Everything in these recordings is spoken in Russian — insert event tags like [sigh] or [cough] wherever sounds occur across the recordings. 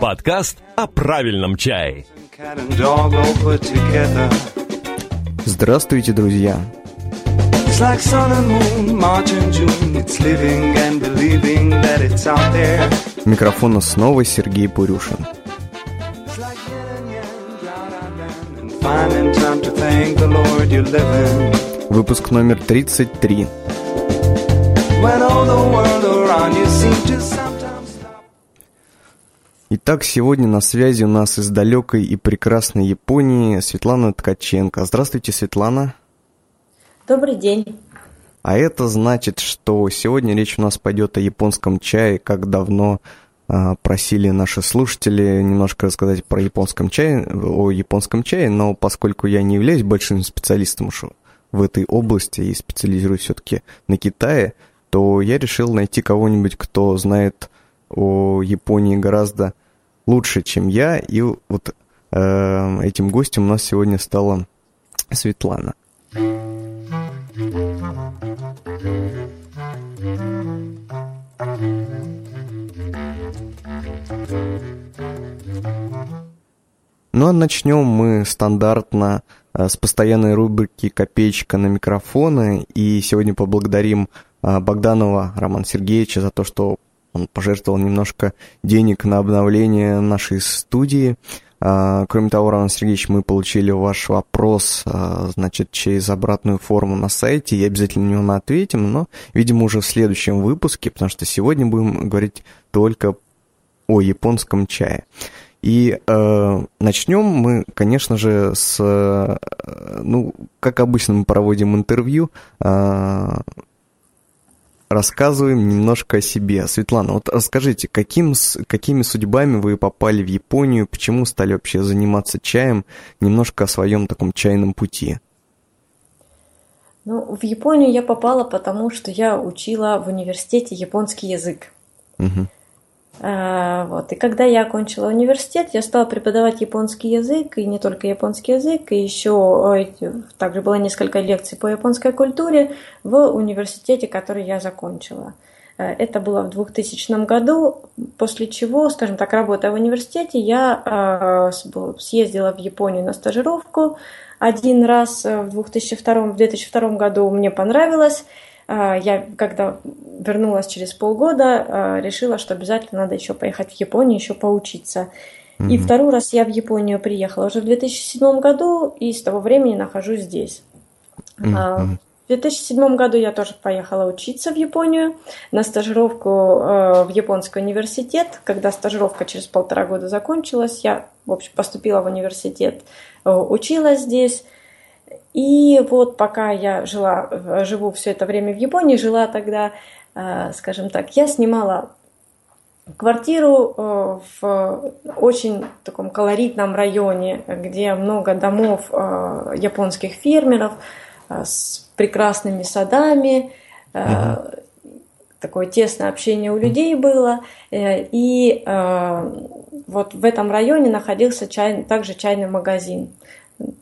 Подкаст о правильном чае. Здравствуйте, друзья! It's like sun and moon, March and June. It's living and believing that it's out there. У микрофона снова Сергей Пурюшин. Выпуск номер 33. When all the world around you seems to. Итак, сегодня на связи у нас из далекой и прекрасной Японии Светлана Ткаченко. Здравствуйте, Светлана. Добрый день. А это значит, что сегодня речь у нас пойдет о японском чае, как давно а, просили наши слушатели немножко рассказать про японском чае, о японском чае, но поскольку я не являюсь большим специалистом уж в этой области и специализируюсь все-таки на Китае, то я решил найти кого-нибудь, кто знает о Японии гораздо лучше, чем я, и вот э, этим гостем у нас сегодня стала Светлана. Ну а начнем мы стандартно э, с постоянной рубрики «Копеечка на микрофоны». И сегодня поблагодарим э, Богданова Романа Сергеевича за то, что он пожертвовал немножко денег на обновление нашей студии. А, Кроме того, Роман Сергеевич, мы получили ваш вопрос, а, значит, через обратную форму на сайте, и обязательно на него ответим, но, видимо, уже в следующем выпуске, потому что сегодня будем говорить только о японском чае. И э, начнем мы, конечно же, с, э, ну, как обычно мы проводим интервью, э, рассказываем немножко о себе. Светлана, вот расскажите, каким, с- какими судьбами вы попали в Японию, почему стали вообще заниматься чаем, немножко о своем таком чайном пути. Ну, в Японию я попала, потому что я учила в университете японский язык. Мгм. А, Вот. И когда я окончила университет, я стала преподавать японский язык, и не только японский язык, и еще э, также было несколько лекций по японской культуре в университете, который я закончила. Э, Это было в 2000 году, после чего, скажем так, работая в университете, я э, съездила в Японию на стажировку один раз э, в 2002, в 2002 году мне понравилось. А, Я, когда вернулась через полгода, а, решила, что обязательно надо еще поехать в Японию, еще поучиться. И второй раз я в Японию приехала уже в 2007 году, и с того времени нахожусь здесь. Мгм. В 2007 году я тоже поехала учиться в Японию на стажировку э, в японский университет. Когда стажировка через полтора года закончилась, я, в общем, поступила в университет, э, училась здесь. И вот пока я жила, э, живу все это время в Японии, жила тогда, э, скажем так, я снимала квартиру э, в очень таком колоритном районе, где много домов японских фермеров с прекрасными садами. э, Такое тесное общение у людей было. И вот в этом районе находился чай, также чайный магазин.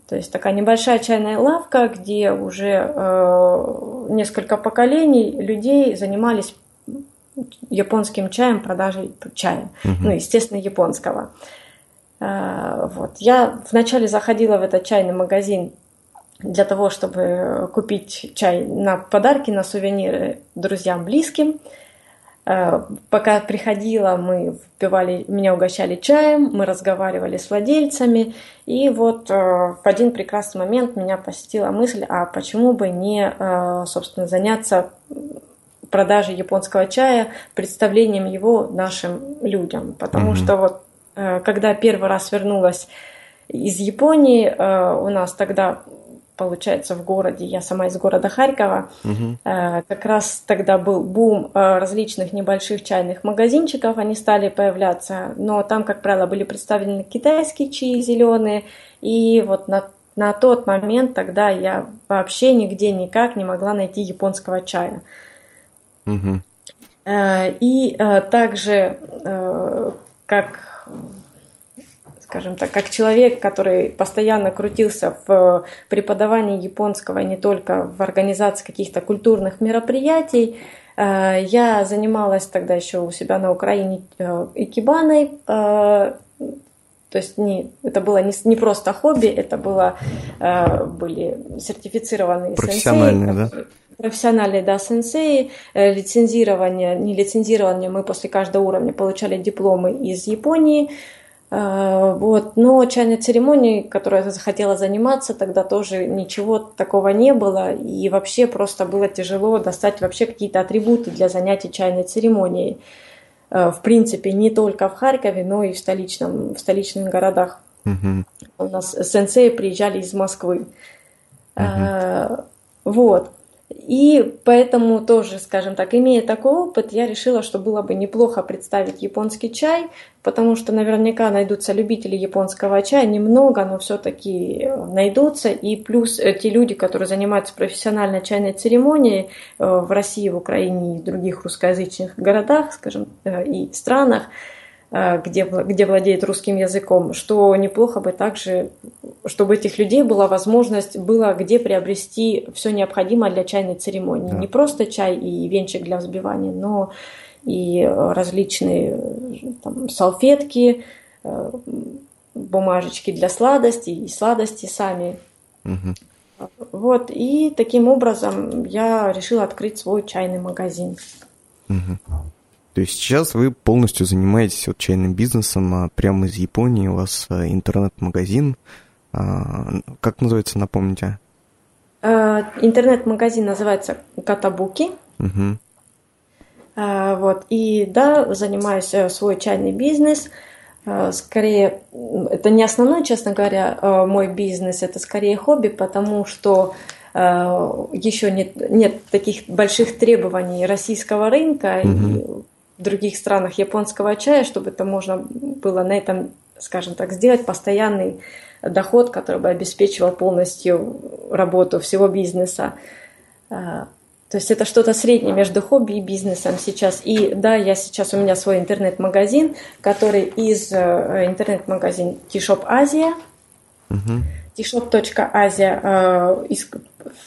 То есть такая небольшая чайная лавка, где уже э, несколько поколений людей занимались японским чаем, продажей чая. Ну, естественно, японского. Э, Вот. Я вначале заходила в этот чайный магазин для того, чтобы купить чай на подарки, на сувениры друзьям, близким. Э, Пока приходила, мы впивали, меня угощали чаем, мы разговаривали с владельцами, и вот э, в один прекрасный момент меня посетила мысль, а почему бы не, э, собственно, заняться продажей японского чая, представлением его нашим людям, потому Мгм. что вот э, когда первый раз вернулась из Японии, э, у нас тогда получается, в городе, я сама из города Харькова. Э, Как раз тогда был бум э, различных небольших чайных магазинчиков, они стали появляться, но там, как правило, были представлены китайские чаи зеленые, и вот на, на тот момент тогда я вообще нигде никак не могла найти японского чая. Э, И также, как скажем так, как человек, который постоянно крутился в преподавании японского не только в организации каких-то культурных мероприятий, я занималась тогда еще у себя на Украине икебаной, то есть не, это было не, не просто хобби, это было, э, были сертифицированные Профессиональные, сенсеи, да? Профессиональные, да, сенсеи. Э, лицензирование, не лицензирование, мы после каждого уровня получали дипломы из Японии. Э, вот. Но чайной церемонии, которой я захотела заниматься, тогда тоже ничего такого не было. И вообще просто было тяжело достать вообще какие-то атрибуты для занятий чайной церемонией. Э, в принципе, не только в Харькове, но и в, столичном, в столичных городах. Угу. У нас сенсеи приезжали из Москвы. Угу. Вот. И поэтому тоже, скажем так, имея такой опыт, я решила, что было бы неплохо представить японский чай, потому что наверняка найдутся любители японского чая, немного, но все-таки найдутся. И плюс э, те люди, которые занимаются профессиональной чайной церемонией э, в России, в Украине и других русскоязычных городах, скажем, э, и странах, Э, где, где владеет русским языком, что неплохо бы также, чтобы этих людей была возможность, было где приобрести все необходимое для чайной церемонии. Да. Не просто чай и венчик для взбивания, но и различные там, салфетки, э, бумажечки для сладостей и сладости сами. Угу. Вот, и таким образом я решила открыть свой чайный магазин. Угу. То есть сейчас вы полностью занимаетесь вот чайным бизнесом а прямо из Японии, у вас а, интернет-магазин. А, как называется, напомните? Интернет-магазин называется Катабуки. Угу. Вот. И да, занимаюсь э, свой чайный бизнес. Скорее, это не основной, честно говоря, мой бизнес, это скорее хобби, потому что еще нет, нет таких больших требований российского рынка, угу. В других странах японского чая, чтобы это можно было на этом, скажем так, сделать постоянный доход, который бы обеспечивал полностью работу всего бизнеса. А, то есть это что-то среднее между хобби и бизнесом сейчас. И да, я сейчас у меня свой интернет-магазин, который из э, интернет-магазин T-Shop Азия. Uh-huh tshop.asia,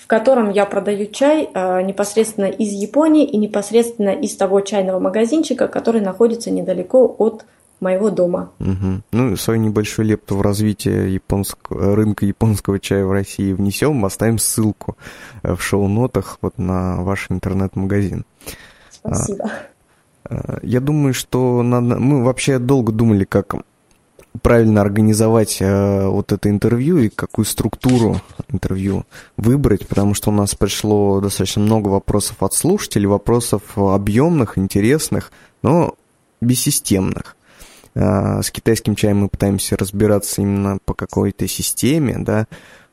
в котором я продаю чай э, непосредственно из Японии и непосредственно из того чайного магазинчика, который находится недалеко от моего дома. Угу. Ну, свою небольшую лепту в развитие японского, рынка японского чая в России внесем, оставим ссылку э, в шоу-нотах вот на ваш интернет-магазин. Спасибо. А, я думаю, что надо... мы вообще долго думали, как правильно организовать э, вот это интервью и какую структуру интервью выбрать, потому что у нас пришло достаточно много вопросов от слушателей, вопросов объемных, интересных, но бессистемных. Э, с китайским чаем мы пытаемся разбираться именно по какой-то системе, да,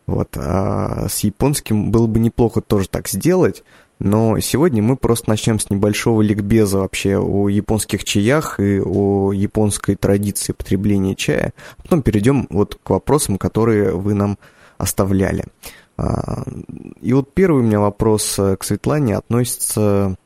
вот, а с японским было бы неплохо тоже так сделать, но сегодня мы просто начнем с небольшого ликбеза вообще о японских чаях и о японской традиции потребления чая. Потом перейдем вот к вопросам, которые вы нам оставляли. А, и вот первый у меня вопрос э, к Светлане относится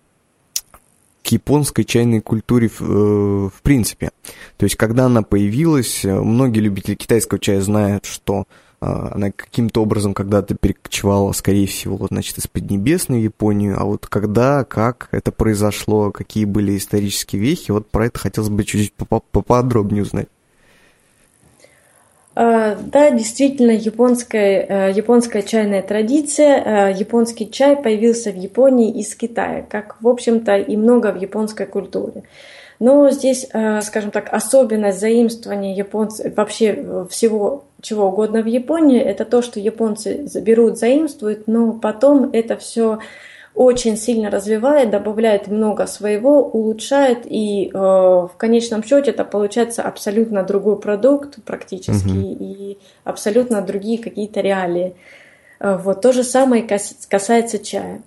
к японской чайной культуре в, э, в принципе. То есть, когда она появилась, э, многие любители китайского чая знают, что а, она каким-то образом когда-то перекочевала, скорее всего, значит, из Поднебесной в Японию, а вот когда, как это произошло, какие были исторические вехи, вот про это хотелось бы чуть-чуть поподробнее узнать. А, да, действительно, японская, э, японская чайная традиция. Э, японский чай появился в Японии из Китая, как, в общем-то, и много в японской культуре. Но здесь, э, скажем так, особенность заимствования японцев, вообще всего чего угодно в Японии, это то, что японцы берут, заимствуют, но потом это все очень сильно развивает, добавляет много своего, улучшает, и э, в конечном счете это получается абсолютно другой продукт практически, mm-hmm. и абсолютно другие какие-то реалии. Э, вот то же самое касается чая.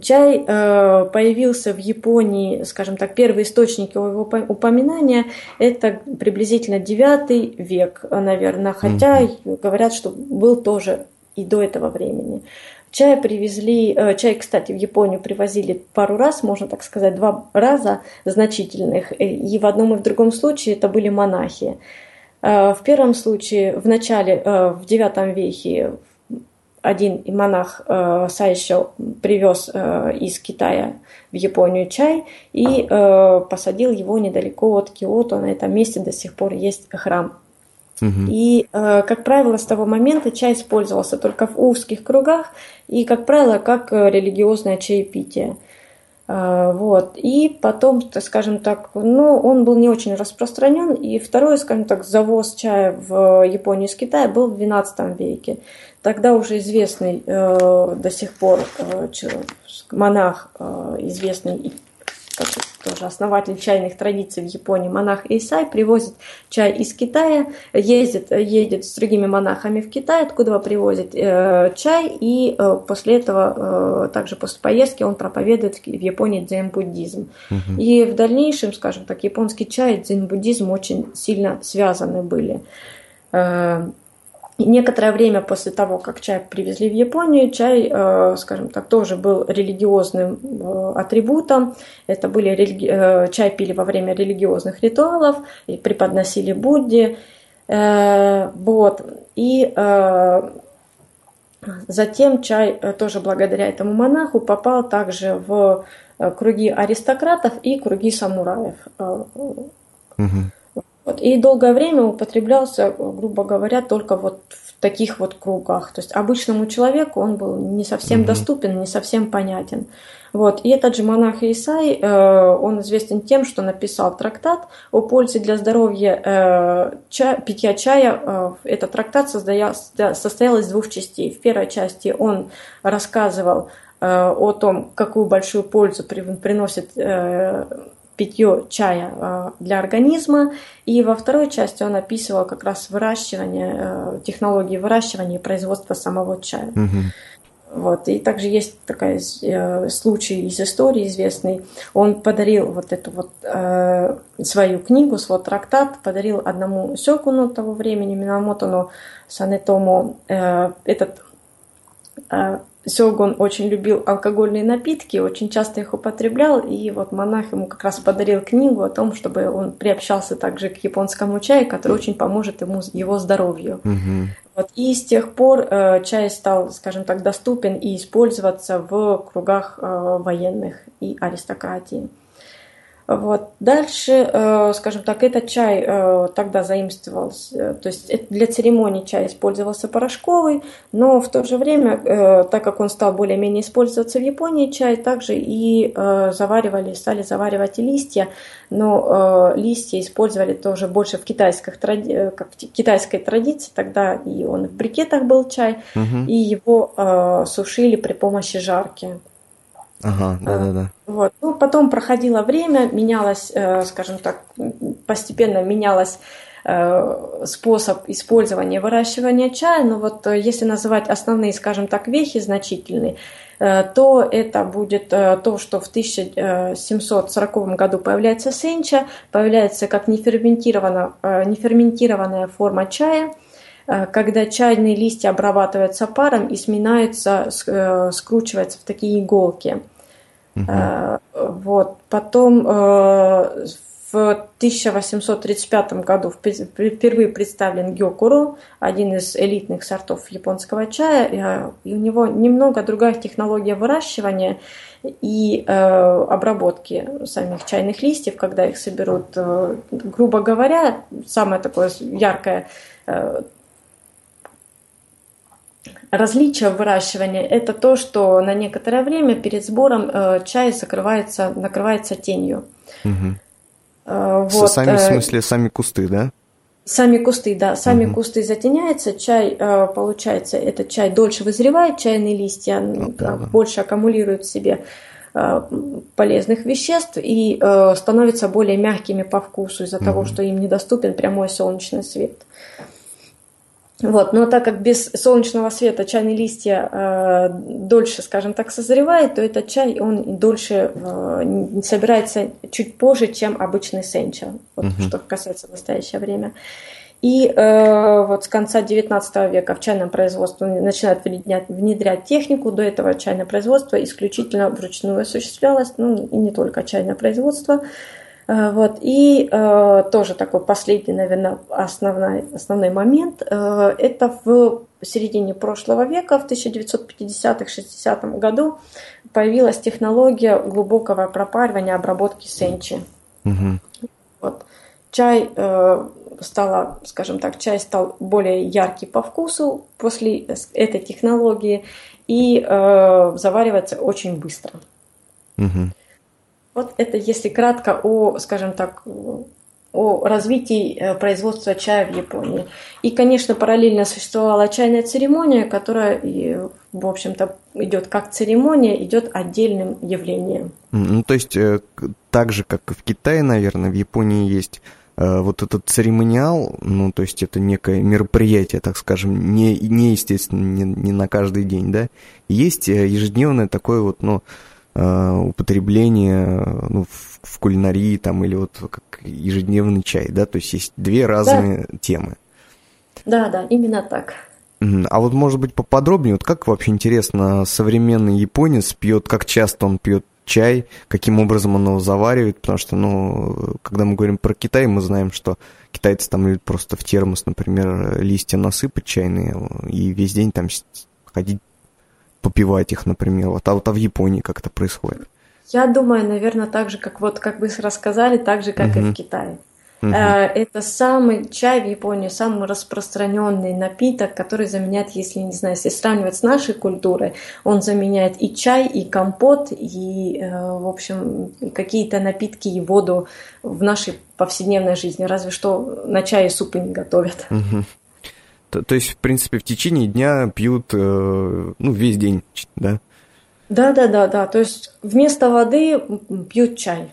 Чай э, появился в Японии, скажем так, первые источники его упоминания, это приблизительно 9 век, наверное, хотя mm-hmm. говорят, что был тоже и до этого времени. Чай привезли, э, чай, кстати, в Японию привозили пару раз, можно так сказать, два раза значительных, и в одном и в другом случае это были монахи. В первом случае, в начале, в IX веке, один монах э, Сайшо привез э, из Китая в Японию чай и э, посадил его недалеко от Киото. На этом месте до сих пор есть храм. Угу. И, э, как правило, с того момента чай использовался только в узких кругах и, как правило, как религиозное чаепитие. Э, вот. И потом, скажем так, ну, он был не очень распространен. И второй, скажем так, завоз чая в Японию из Китая был в XII веке тогда уже известный э, до сих пор э, монах, э, известный как тоже основатель чайных традиций в Японии, монах Исай, привозит чай из Китая, ездит, едет с другими монахами в Китай, откуда привозит э, чай, и э, после этого, э, также после поездки, он проповедует в Японии дзен-буддизм. Угу. И в дальнейшем, скажем так, японский чай и дзен-буддизм очень сильно связаны были. Э, некоторое время после того, как чай привезли в Японию, чай, э, скажем так, тоже был религиозным э, атрибутом. Это были религи... Э, чай пили во время религиозных ритуалов и преподносили Будде. Вот. И затем чай тоже благодаря этому монаху попал также в круги аристократов и круги самураев. Угу. Вот. И долгое время употреблялся, грубо говоря, только вот в таких вот кругах. То есть обычному человеку он был не совсем mm доступен, не совсем понятен. Вот. И этот же монах Исай, э, он известен тем, что написал трактат о пользе для здоровья э, ча, питья чая. Э, этот трактат состоял, состоял из двух частей. В первой части он рассказывал э, о том, какую большую пользу при, приносит э, питье чая э, для организма. И во второй части он описывал как раз выращивание, э, технологии выращивания и производства самого чая. Угу. Вот. И также есть такой э, случай из истории известный. Он подарил вот эту вот э, свою книгу, свой трактат, подарил одному сёкуну того времени, Минамотону Санетому. Э, этот э, Сёгун очень любил алкогольные напитки, очень часто их употреблял, и вот монах ему как раз подарил книгу о том, чтобы он приобщался также к японскому чаю, который очень поможет ему его здоровью. Угу. Вот. И с тех пор э, чай стал, скажем так, доступен и использоваться в кругах э, военных и аристократии. Вот. Дальше, э, скажем так, этот чай э, тогда заимствовался, то есть для церемонии чай использовался порошковый, но в то же время, э, так как он стал более-менее использоваться в Японии, чай также и заваривали, стали заваривать и листья, но листья использовали тоже больше в, китайских, как в китайской традиции, тогда и он в брикетах был чай, угу. и его сушили при помощи жарки. Ага, да-да-да. Вот. Ну, потом проходило время, менялось, э, скажем так, постепенно менялось э, способ использования выращивания чая, но вот э, если называть основные, скажем так, вехи значительные, то это будет то, что в 1740 году появляется сенча, появляется как неферментированная, неферментированная форма чая, когда чайные листья обрабатываются паром и сминаются, скручиваются в такие иголки – Угу. Вот. Потом э, в 1835 году впервые представлен гёкуру, один из элитных сортов японского чая, и у него немного другая технология выращивания и э, обработки самих чайных листьев, когда их соберут. Грубо говоря, самое такое яркое Различие выращивания – это то, что на некоторое время перед сбором э, чай закрывается, накрывается тенью. Угу. Э, вот, сами, в э, смысле, сами кусты, да? Сами кусты, да, сами угу. кусты затеняются, чай, э, получается, этот чай дольше вызревает, чайные листья ну, да, больше аккумулируют в себе э, полезных веществ и становятся более мягкими по вкусу из-за угу. того, что им недоступен прямой солнечный свет. Вот, но так как без солнечного света чайные листья э, дольше, скажем так, созревают, то этот чай он дольше э, собирается чуть позже, чем обычный сенча, вот, угу. что касается настоящего время. И э, вот с конца XIX века в чайном производстве начинают внедрять, внедрять технику. До этого чайное производство исключительно вручную осуществлялось, ну и не только чайное производство. Э, вот. И э, тоже такой последний, наверное, основной, основной момент. Э, это в середине прошлого века, в 1950-60 году, появилась технология глубокого пропаривания обработки сенчи. Мгм. Вот. Чай э, стала, скажем так, чай стал более яркий по вкусу после этой технологии и э, заваривается очень быстро. Мгм. Вот это если кратко о, скажем так, о развитии э, производства чая в Японии. И, конечно, параллельно существовала чайная церемония, которая, в общем-то, идет как церемония, идет отдельным явлением. Ну, то есть, э, так же, как и в Китае, наверное, в Японии есть э, вот этот церемониал, ну, то есть это некое мероприятие, так скажем, не, не естественно, не, не на каждый день, да. Есть ежедневное такое вот, ну, употребление э, ну, в, в кулинарии там или вот как ежедневный чай, да, то есть есть две разные темы. Да, да, именно так. А вот, может быть, поподробнее, вот как вообще интересно современный японец пьет, как часто он пьет чай, каким образом он его заваривает, потому что, ну, когда мы говорим про Китай, мы знаем, что китайцы там любят просто в термос, например, листья насыпать чайные и весь день там ходить попивать их, например. Вот, а вот а в Японии как это происходит? Я думаю, наверное, так же, как вот, как вы рассказали, так же, как и Мгм. в Китае. Э, Это самый чай в Японии, самый распространенный напиток, который заменяет, если не знаю, если сравнивать с нашей культурой, он заменяет и чай, и компот, и, э, в общем, и какие-то напитки и воду в нашей повседневной жизни. Разве что на чае супы не готовят. Мгм. То, то есть, в принципе, в течение дня пьют, э, ну, весь день, да? Да, да, да, да. То есть вместо воды пьют чай.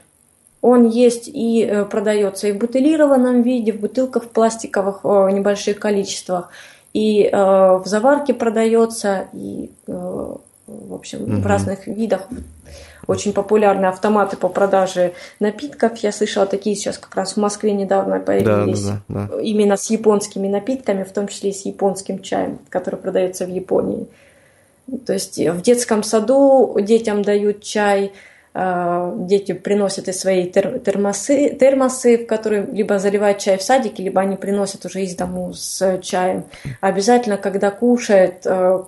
Он есть и э, продается и в бутылированном виде, в бутылках пластиковых э, в небольших количествах, и э, в заварке продается, и э, в общем Мгм. в разных видах. Очень популярны автоматы по продаже напитков. Я слышала, такие сейчас как раз в Москве недавно Да, появились. да, да. да. Именно с японскими напитками, в том числе и с японским чаем, который продается в Японии. То есть э, в детском саду детям дают чай, э, дети приносят из своей тер- термосы, термосы, в которые либо заливают чай в садике, либо они приносят уже из дому с чаем. Обязательно, когда кушают, э,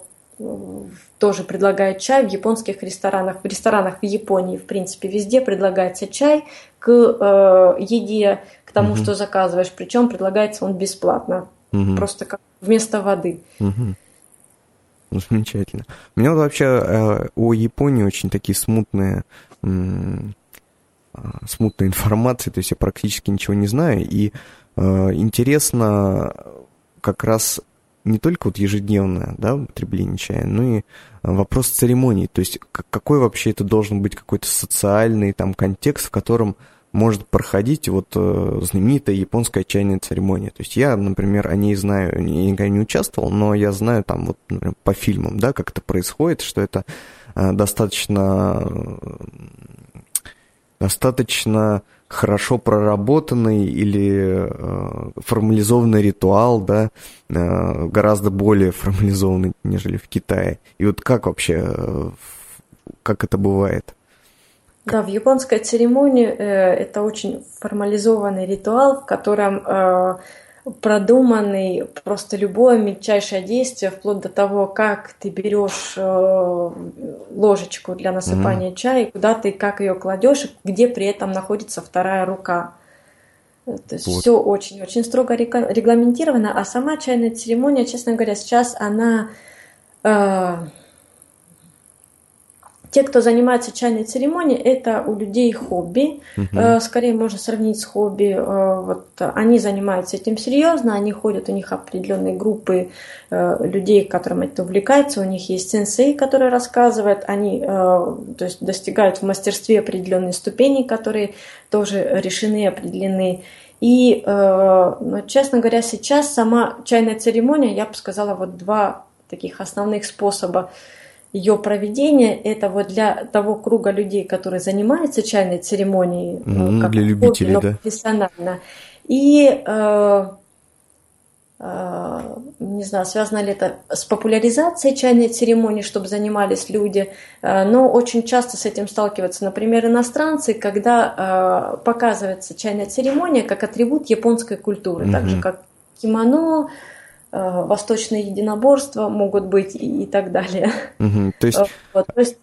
тоже предлагают чай в японских ресторанах. В ресторанах в Японии, в принципе, везде предлагается чай к э, еде, к тому, Мгм. что заказываешь. Причем предлагается он бесплатно, Мгм. просто как вместо воды. Мгм. Ну, замечательно. У меня вообще э, о Японии очень такие смутные, м, а, смутная информация, то есть я практически ничего не знаю, и э, интересно как раз не только вот ежедневное да, употребление чая, но и э, вопрос церемоний, то есть какой вообще это должен быть какой-то социальный там контекст, в котором может проходить вот э, знаменитая японская чайная церемония. То есть я, например, о ней знаю, я никогда не участвовал, но я знаю там вот, например, по фильмам, да, как это происходит, что это э, достаточно достаточно хорошо проработанный или э, формализованный ритуал, да, э, гораздо более формализованный, нежели в Китае. И вот как вообще, э, как это бывает? Да, в японской церемонии э, это очень формализованный ритуал, в котором э, продуманный просто любое мельчайшее действие, вплоть до того, как ты берешь э, ложечку для насыпания чая, куда ты как ее кладешь, где при этом находится вторая рука. То есть Вот. все очень-очень строго регламентировано, а сама чайная церемония, честно говоря, сейчас она э, те, кто занимается чайной церемонией, это у людей хобби. Э, Скорее можно сравнить с хобби. Э, Вот они занимаются этим серьезно, они ходят, у них определенные группы э, людей, которым это увлекается, у них есть сенсей, который рассказывает, они то есть достигают в мастерстве определенные ступени, которые тоже решены, определены. И, но, честно говоря, сейчас сама чайная церемония, я бы сказала, вот два таких основных способа ее проведения. Это вот для того круга людей, которые занимаются чайной церемонией, Мгм, как для хобби, любителей, но да. профессионально. И э, э, не знаю, связано ли это с популяризацией чайной церемонии, чтобы занимались люди, э, но очень часто с этим сталкиваются, например, иностранцы, когда показывается чайная церемония как атрибут японской культуры, mm-hmm. так же как кимоно, восточное единоборство могут быть и, и так далее. Угу, то есть, вот, то есть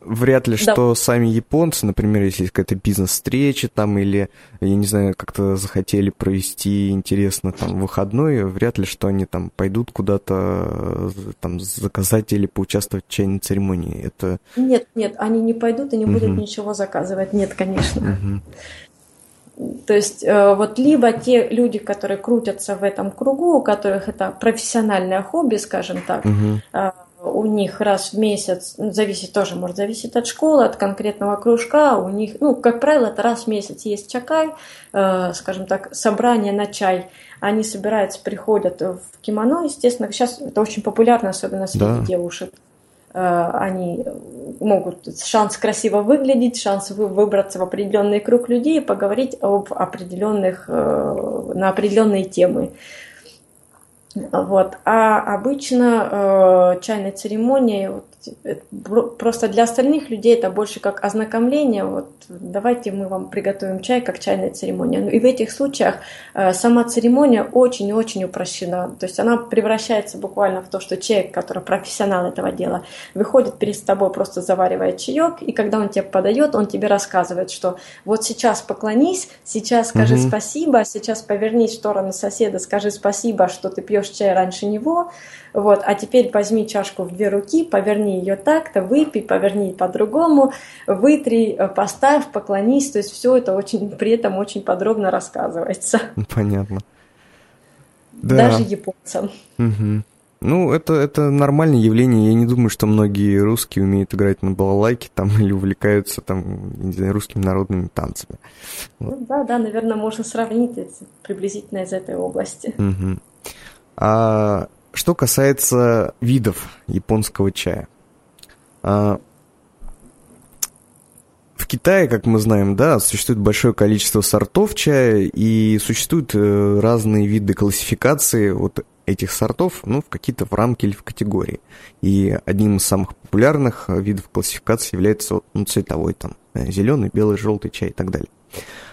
вряд ли, да. что сами японцы, например, если есть какая-то бизнес-встреча там, или, я не знаю, как-то захотели провести интересно там выходной, вряд ли, что они там пойдут куда-то там заказать или поучаствовать в чайной церемонии. Это... Нет, нет, они не пойдут и не угу. будут ничего заказывать. Нет, конечно. Угу. То есть э, вот либо те люди, которые крутятся в этом кругу, у которых это профессиональное хобби, скажем так, угу у них раз в месяц, ну, зависит тоже, может зависеть от школы, от конкретного кружка, у них, ну, как правило, это раз в месяц есть чакай, э, скажем так, собрание на чай, они собираются, приходят в кимоно, естественно, сейчас это очень популярно, особенно среди да. девушек, они могут шанс красиво выглядеть, шанс выбраться в определенный круг людей и поговорить об определенных, э, на определенные темы. Вот. А обычно э, чайная церемония, вот, просто для остальных людей это больше как ознакомление. Вот давайте мы вам приготовим чай как чайная церемония. Ну, и в этих случаях э, сама церемония очень-очень упрощена. То есть она превращается буквально в то, что человек, который профессионал этого дела, выходит перед тобой, просто заваривает чаек, и когда он тебе подает, он тебе рассказывает, что вот сейчас поклонись, сейчас скажи угу. спасибо, сейчас повернись в сторону соседа, скажи спасибо, что ты пьешь чай раньше него, вот, а теперь возьми чашку в две руки, поверни ее так-то, выпей, поверни по-другому, вытри, э, поставь, поклонись. То есть все это очень, при этом очень подробно рассказывается. [laughs] Понятно. Да. Даже японцам. Угу. Ну, это, это нормальное явление. Я не думаю, что многие русские умеют играть на балалайке там [laughs] или увлекаются там, не знаю, русскими народными танцами. Вот. Ну, да, да, наверное, можно сравнить приблизительно из этой области. Угу. А что касается видов японского чая. А, в Китае, как мы знаем, да, существует большое количество сортов чая, и существуют э, разные виды классификации вот этих сортов, ну, в какие-то в рамки или в категории. И одним из самых популярных видов классификации является ну, цветовой, там, э, зеленый, белый, желтый чай и так далее.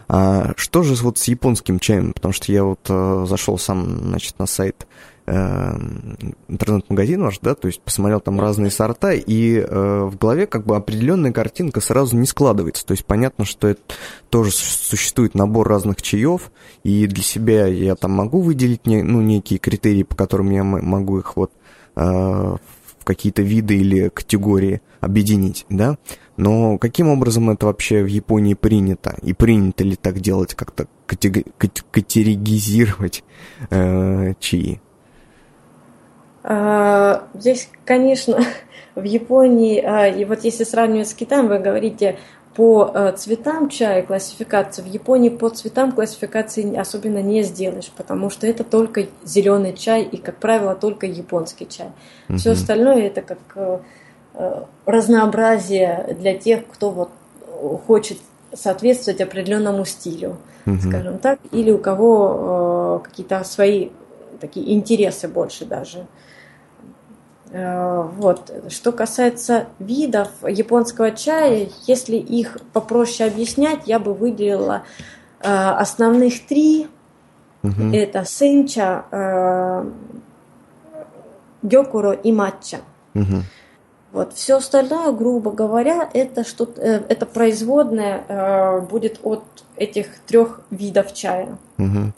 А что же вот с японским чаем? Потому что я вот э, зашел сам, значит, на сайт Эм, интернет-магазин ваш, да, то есть посмотрел там разные сорта, и э, в голове как бы определенная картинка сразу не складывается. То есть понятно, что это тоже существует набор разных чаев, и для себя я там могу выделить не, ну, некие критерии, по которым я могу их вот э, в какие-то виды или категории объединить, да. Но каким образом это вообще в Японии принято? И принято ли так делать, как-то категоризировать э, чаи? А, здесь, конечно, [laughs] в Японии, а, и вот если сравнивать с Китаем, вы говорите по а, цветам чая классификации. В Японии по цветам классификации особенно не сделаешь, потому что это только зеленый чай и, как правило, только японский чай. Угу. Все остальное это как э, э, разнообразие для тех, кто вот хочет соответствовать определенному стилю, угу. скажем так, или у кого э, какие-то свои такие интересы больше даже. Э, вот. Что касается видов японского чая, если их попроще объяснять, я бы выделила э, основных три. Угу. Это сенча, э, гёкуро и матча. Угу. Вот. Все остальное, грубо говоря, это, что это производное будет от этих трех видов чая. Угу.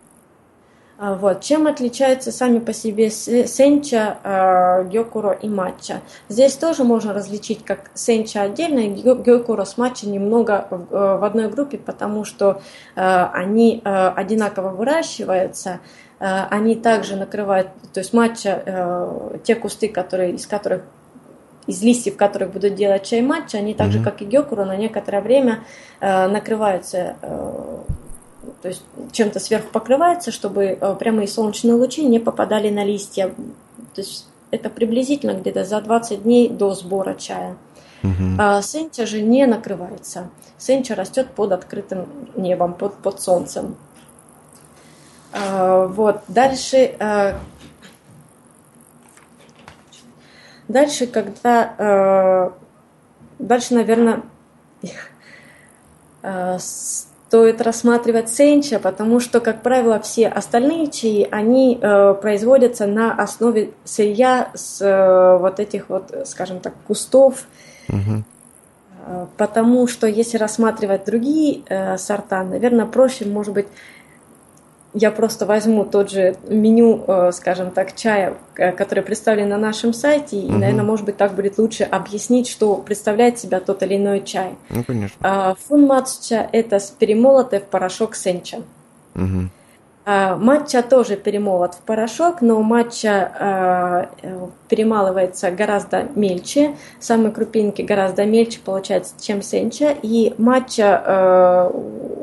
Вот. Чем отличаются сами по себе сенча, а, гёкуро и матча? Здесь тоже можно различить как сенча отдельно и гёкуро с матча немного в э, одной группе, потому что э, они э, одинаково выращиваются, они также накрывают, то есть матча, те кусты, которые, из которых из листьев, которых будут делать чай матча, они так же, как и гёкуро, на некоторое время накрываются то есть чем-то сверху покрывается, чтобы э, прямые солнечные лучи не попадали на листья. То есть это приблизительно где-то за 20 дней до сбора чая. А сенча же не накрывается. Сенча растет под открытым небом, под, под солнцем. А, Вот, дальше, а, дальше, когда, а, дальше, наверное, а, стоит рассматривать сенча, потому что, как правило, все остальные чаи, они э, производятся на основе сырья с э, вот этих вот, скажем так, кустов. Э, Потому что если рассматривать другие э, сорта, наверное, проще, может быть, я просто возьму тот же меню, э, скажем так, чая, э, который представлен на нашем сайте, и, наверное, может быть, так будет лучше объяснить, что представляет себя тот или иной чай. Ну, конечно. А, Фунматча – это с- перемолотый в порошок сенча. А, Матча тоже перемолот в порошок, но матча а, э, перемалывается гораздо мельче, самые крупинки гораздо мельче получается, чем сенча, и матча э,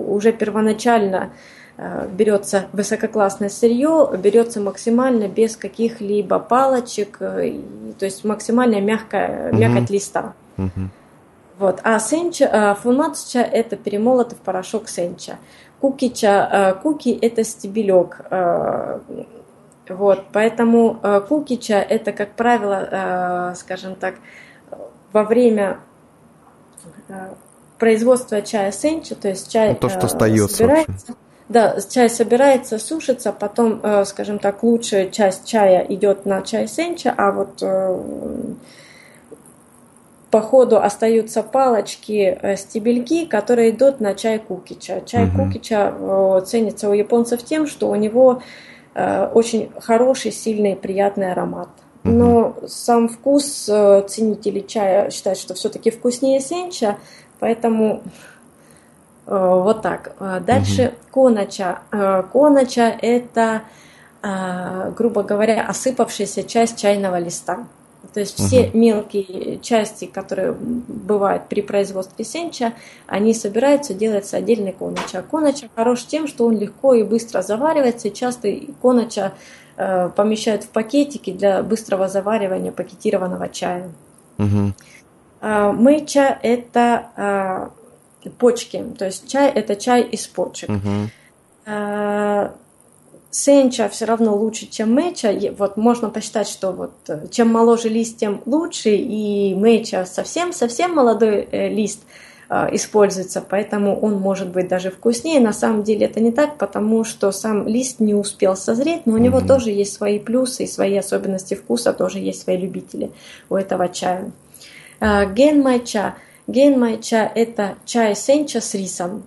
уже первоначально э, берется высококлассное сырье, берется максимально без каких-либо палочек, э, то есть максимально мягкая, Мгм. мякоть листа. Мгм. Вот. А сенча, а, фунматча – это перемолотый в порошок сенча. Кукича, куки – это стебелек. Вот. Поэтому кукича – это, как правило, скажем так, во время производства чая сенча, то есть чай Ну, то, что остается, собирается, да, чай собирается, сушится, потом, э, скажем так, лучшая часть чая идет на чай сенча, а вот э, по ходу остаются палочки, э, стебельки, которые идут на чай кукича. Чай Мгм. кукича ценится у японцев тем, что у него очень хороший, сильный, приятный аромат. Но сам вкус ценители чая считают, что все-таки вкуснее сенча, поэтому вот так. Э, Дальше конача. Э, Конача – это, э, грубо говоря, осыпавшаяся часть чайного листа. То есть все мелкие части, которые бывают при производстве сенча, они собираются, делается отдельный конача. Конача хорош тем, что он легко и быстро заваривается, и часто э, помещают в пакетики для быстрого заваривания пакетированного чая. Мгм. А, Мэйча – это почки, то есть чай – это чай из почек. А, Сенча все равно лучше, чем мэйча. Е- Вот можно посчитать, что вот э, чем моложе лист, тем лучше, и мэйча совсем-совсем молодой э, лист а, используется, поэтому он может быть даже вкуснее. На самом деле это не так, потому что сам лист не успел созреть, но у него Мгм. тоже есть свои плюсы и свои особенности вкуса, тоже есть свои любители у этого чая. А, Генмайча. Генмайча – это чай сенча с рисом.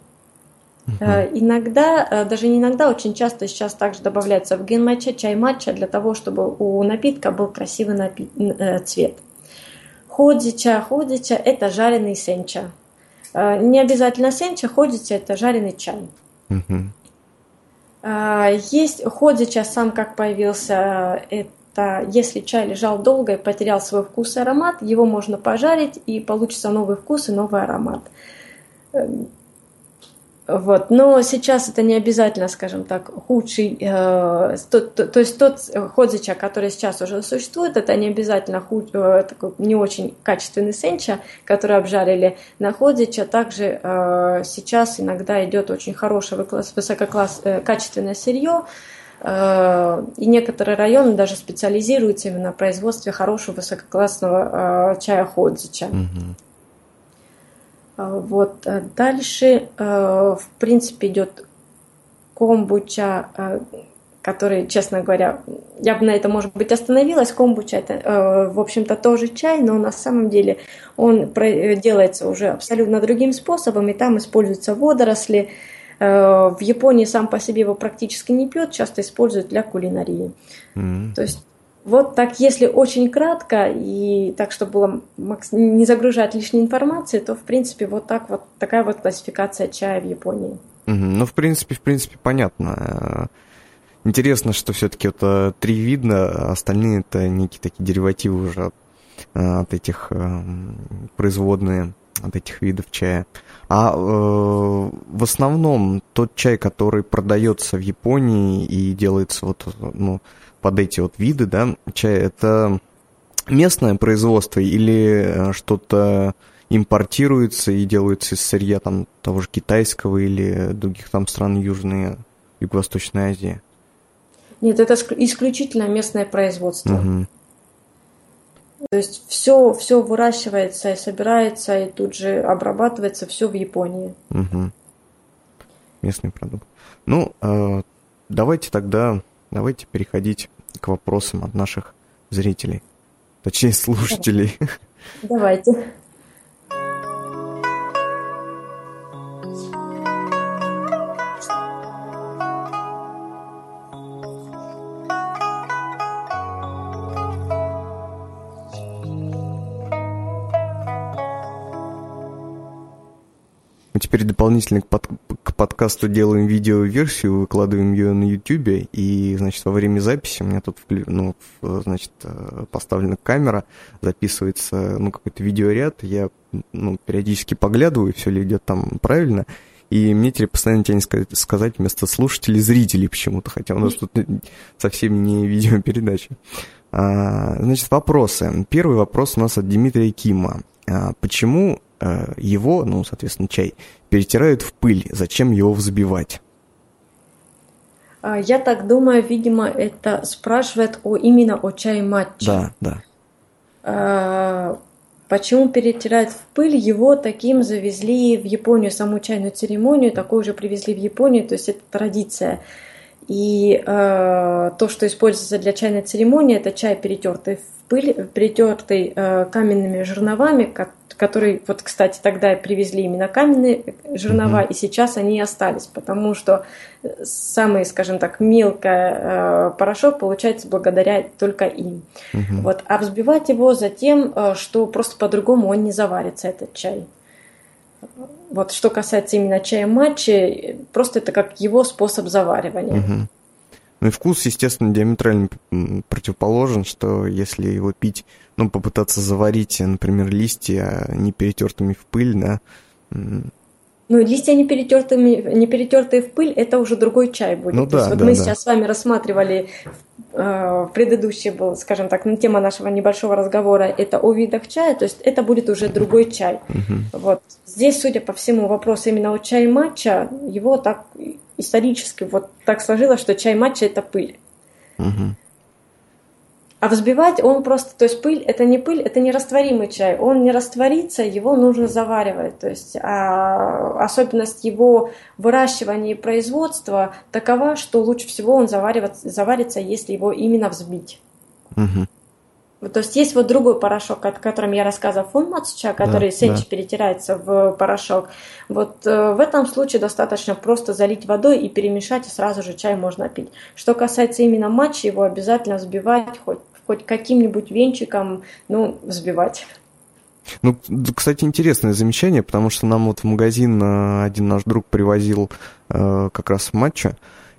Э, Иногда, э, даже не иногда, очень часто сейчас также добавляется в генматча чай матча для того, чтобы у напитка был красивый напи- э, цвет. Ходича, ходича – это жареный сенча. Не обязательно сенча, ходича – это жареный чай. А, Есть ходича сам как появился, это если чай лежал долго и потерял свой вкус и аромат, его можно пожарить и получится новый вкус и новый аромат. Эм, Вот. Но сейчас это не обязательно, скажем так, худший, э, то, то- то есть тот ходзича, который сейчас уже существует, это не обязательно худ- э, такой не очень качественный сенча, который обжарили на ходзича. Также э, сейчас иногда идет очень хорошее э, качественное сырье, э, и некоторые районы даже специализируются именно на производстве хорошего высококлассного э, чая ходзича. А, Вот. Дальше, э, в принципе, идет комбуча, э, который, честно говоря, я бы на это, может быть, остановилась. Комбуча это, э, в общем-то, тоже чай, но на самом деле он э, делается уже абсолютно другим способом, и там используются водоросли. Э, В Японии сам по себе его практически не пьют, часто используют для кулинарии. М. То есть вот так, если очень кратко и так, чтобы было не загружать лишней информации, то в принципе вот так вот такая вот классификация чая в Японии. Мгм. Ну, в принципе, в принципе, понятно. Э, Интересно, что все-таки вот э, три вида, а остальные это некие такие деривативы уже от, э, от этих эм, производные от этих видов чая. А э, в основном тот чай, который продается в Японии и делается вот ну, под эти вот виды, да, чая, это местное производство или э, что-то импортируется и делается из сырья там того же китайского или других там стран Южной, Юго-Восточной Азии? Нет, это ск- исключительно местное производство. Мгм. То есть все, все выращивается и собирается, и тут же обрабатывается все в Японии. Мгм. Местный продукт. Ну, э, давайте тогда, давайте переходить к вопросам от наших зрителей. Точнее, [laughs] слушателей. Давайте. Теперь дополнительно к, под- к подкасту делаем видеоверсию, выкладываем ее на YouTube, и, значит, во время записи у меня тут, ну, значит, э, поставлена камера, записывается, ну, какой-то видеоряд, я, ну, периодически поглядываю, все ли идет там правильно, и мне теперь постоянно тянет сказать, вместо слушателей зрителей почему-то, хотя у нас тут [laughs] совсем не видеопередача. А, Значит, вопросы. Первый вопрос у нас от Дмитрия Кима. А, Почему его, ну, соответственно, чай, перетирают в пыль? Зачем его взбивать? А, Я так думаю, видимо, это спрашивает о, именно о чае матче. Да, да. А, Почему перетирают в пыль? Его таким завезли в Японию, саму чайную церемонию, такую же привезли в Японию, то есть это традиция. И э, то, что используется для чайной церемонии, это чай, перетертый в пыль, перетертый э, каменными жерновами, который, вот, кстати, тогда привезли именно каменные жернова, и сейчас они и остались, потому что э, самый, скажем так, мелкий порошок получается благодаря только им. Мгм. Вот, а взбивать его затем, э, что просто по-другому он не заварится, этот чай. Вот что касается именно чая матчи, э, просто это как его способ заваривания. Мгм. Ну и вкус, естественно, диаметрально противоположен, что если его пить, ну, попытаться заварить, например, листья не перетертыми в пыль, да, Ну, листья не перетертыми, не перетертые в пыль, это уже другой чай будет. Ну То есть да, вот да, мы да. сейчас с вами рассматривали э, предыдущий был, скажем так, ну, тема нашего небольшого разговора, это о видах чая, то есть это будет уже другой чай. Вот здесь, судя по всему, вопрос именно о чае матча, его так исторически вот так сложилось, что чай матча это пыль. мгм. А взбивать он просто, то есть пыль, это не пыль, это не растворимый чай. Он не растворится, его нужно заваривать. То есть а, особенность его выращивания и производства такова, что лучше всего он заварится, если его именно взбить. Вот, То есть есть вот другой порошок, о котором я рассказывала, фунмацча, который Да, сенчи да. перетирается в порошок. Вот э, в этом случае достаточно просто залить водой и перемешать, и сразу же чай можно пить. Что касается именно матча, его обязательно взбивать хоть, хоть каким-нибудь венчиком, ну, взбивать. Ну, кстати, интересное замечание, потому что нам вот в магазин э, один наш друг привозил э, как раз матча,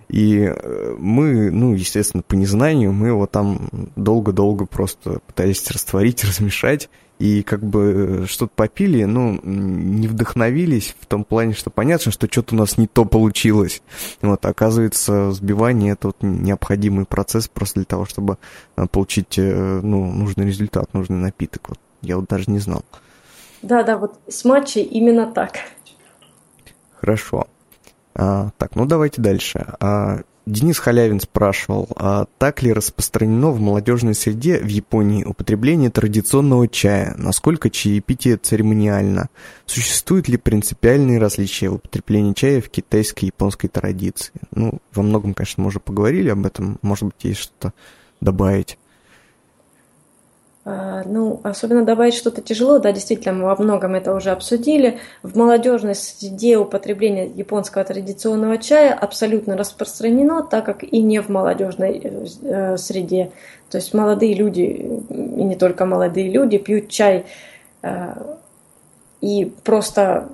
и э, мы, ну, естественно, по незнанию, мы его там долго-долго просто пытались растворить, [laughs] размешать, и как бы э, что-то попили, ну, не вдохновились в том плане, что понятно, что что-то у нас не то получилось. Вот, оказывается, взбивание это вот необходимый процесс просто для того, чтобы э, получить, э, ну, нужный результат, нужный напиток. Вот я вот даже не знал. Да-да, вот с матчей именно так. Хорошо. А, так, ну давайте дальше. А, Денис Халявин спрашивал, а так ли распространено в молодежной среде в Японии употребление традиционного чая? Насколько чаепитие церемониально? Существуют ли принципиальные различия в употреблении чая в китайской и японской традиции? Ну, во многом, конечно, мы уже поговорили об этом. Может быть, есть что-то добавить. А, Ну, особенно добавить что-то тяжело, да, действительно, мы во многом это уже обсудили. В молодежной среде употребление японского традиционного чая абсолютно распространено, так как и не в молодежной э, э, среде. То есть молодые люди, и не только молодые люди, пьют чай э, и просто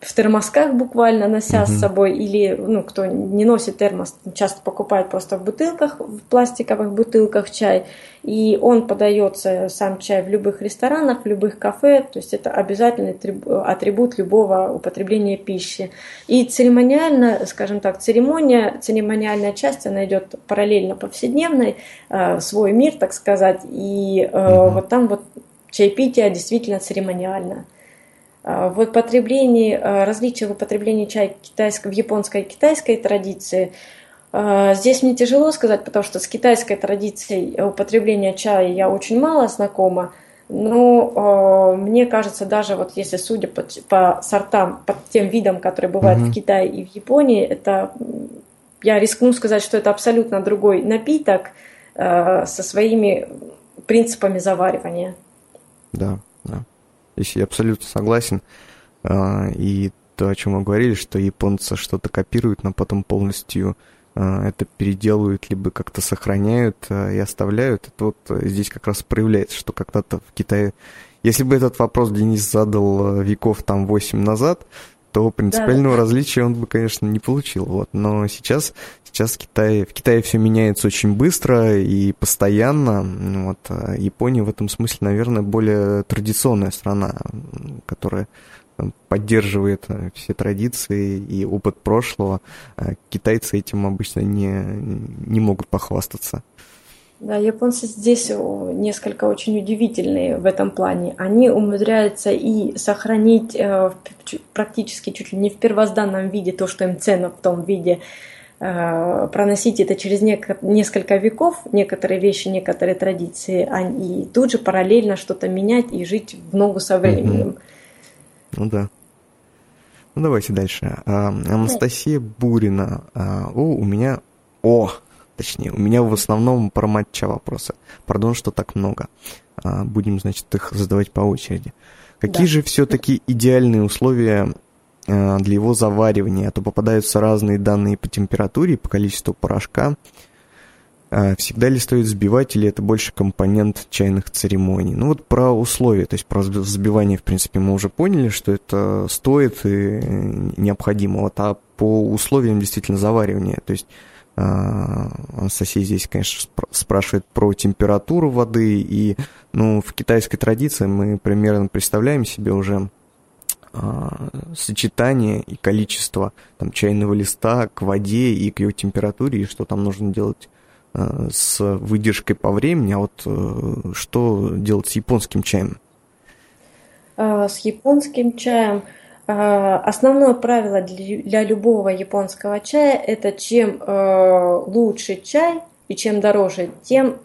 в термосках буквально нося с Мгм. собой, или, ну, кто не носит термос, часто покупает просто в бутылках, в пластиковых бутылках чай, и он подается, сам чай, в любых ресторанах, в любых кафе, то есть это обязательный триб- атрибут любого употребления пищи. И церемониально, скажем так, церемония, церемониальная часть, она идет параллельно повседневной, э, свой мир, так сказать, и Мгм. вот там вот чаепитие действительно церемониально. А, В употреблении, а, различия в употреблении чая китайской, в японской и китайской традиции, Э, здесь мне тяжело сказать, потому что с китайской традицией употребления чая я очень мало знакома. Но э, мне кажется, даже вот если судя по, по сортам, по тем видам, которые бывают mm-hmm. в Китае и в Японии, это я рискну сказать, что это абсолютно другой напиток э, со своими принципами заваривания. Да. Здесь я абсолютно согласен. Э, и то, о чем мы говорили, что японцы что-то копируют, но потом полностью а, это переделывают, либо как-то сохраняют а, и оставляют. Это вот здесь как раз проявляется, что когда-то в Китае... Если бы этот вопрос Денис задал веков там 8 назад, то принципиального да, да. различия он бы, конечно, не получил. Вот. Но сейчас, сейчас в Китае, в Китае все меняется очень быстро и постоянно. Вот. А Япония в этом смысле, наверное, более традиционная страна, которая поддерживает э, все традиции и опыт прошлого. А китайцы этим обычно не, не могут похвастаться. Да, японцы здесь несколько очень удивительные в этом плане. Они умудряются и сохранить э, практически чуть ли не в первозданном виде то, что им ценно в том виде, э, проносить это через несколько веков, некоторые вещи, некоторые традиции, и тут же параллельно что-то менять и жить в ногу со временем. Mm-hmm. Ну да. Ну давайте дальше. А, Анастасия Бурина. А, о, у меня... О, точнее, у меня в основном про матча вопросы. Пардон, что так много. А, будем, значит, их задавать по очереди. Какие да. же все-таки идеальные условия а, для его заваривания? А то попадаются разные данные по температуре, по количеству порошка. А всегда ли стоит взбивать, или это больше компонент чайных церемоний? Ну вот про условия, то есть про взбивание, в принципе, мы уже поняли, что это стоит и необходимо. Вот, а по условиям действительно заваривания, то есть Анастасия здесь, конечно, спрашивает про температуру воды, и ну, в китайской традиции мы примерно представляем себе уже а, сочетание и количество там, чайного листа к воде и к ее температуре, и что там нужно делать Э, с выдержкой по времени, а вот э, что делать с японским чаем? Э, с японским чаем основное правило для любого японского чая это чем лучше чай и чем дороже, тем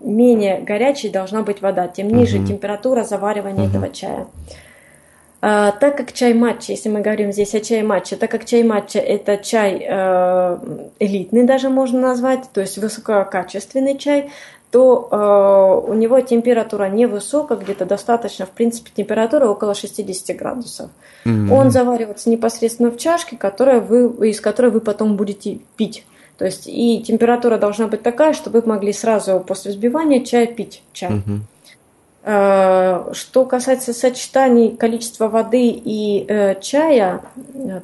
менее горячей должна быть вода, тем ниже угу. температура заваривания угу. этого чая. А, так как чай матча, если мы говорим здесь о чае матча, так как чай матча это чай э, элитный даже можно назвать, то есть высококачественный чай, то э, у него температура невысокая, где-то достаточно, в принципе, температура около 60 градусов. Mm-hmm. Он заваривается непосредственно в чашке, которая вы, из которой вы потом будете пить. То есть и температура должна быть такая, чтобы вы могли сразу после взбивания чая пить чай. Mm-hmm. Э, что касается сочетаний количества воды и э, чая,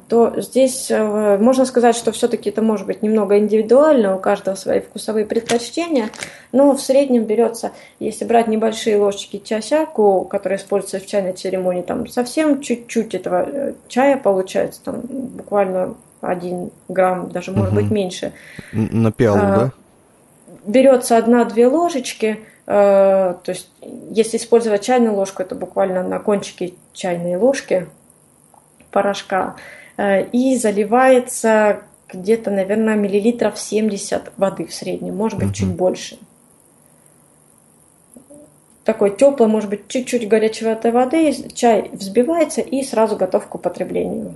то здесь э, можно сказать, что все-таки это может быть немного индивидуально, у каждого свои вкусовые предпочтения, но в среднем берется, если брать небольшие ложечки часяку, которые используются в чайной церемонии, там совсем чуть-чуть этого чая получается, там буквально один грамм, даже может угу. быть меньше. На пиалу, а, да? Берется одна-две ложечки – то есть, если использовать чайную ложку, это буквально на кончике чайной ложки порошка. Э, и заливается где-то, наверное, миллилитров 70 воды в среднем, может быть, чуть больше. Такой теплый, может быть, чуть-чуть горячеватой воды, чай взбивается и сразу готов к употреблению.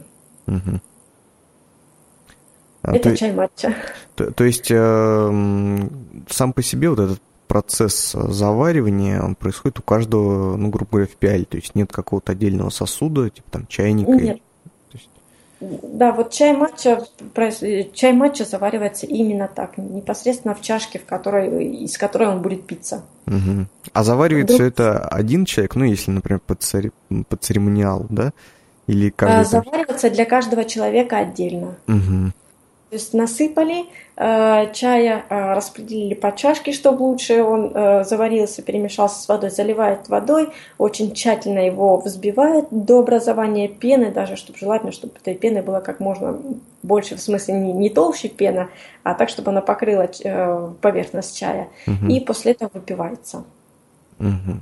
А Это то, чай матча. То, то есть э, сам по себе вот этот процесс заваривания, он происходит у каждого, ну, грубо говоря, в пиале, то есть нет какого-то отдельного сосуда, типа там чайника. Нет. Есть... Да, вот чай матча, чай матча заваривается именно так, непосредственно в чашке, в которой, из которой он будет питься. Угу. А заваривает все это один человек, ну, если, например, под, цери... под церемониал, да? Или каждый... Заваривается для каждого человека отдельно. Угу. То есть насыпали э, чая, э, распределили по чашке, чтобы лучше он э, заварился, перемешался с водой, заливает водой, очень тщательно его взбивает до образования пены, даже чтобы желательно, чтобы этой пены было как можно больше, в смысле не, не толще пена, а так, чтобы она покрыла э, поверхность чая. Угу. И после этого выпивается. Угу.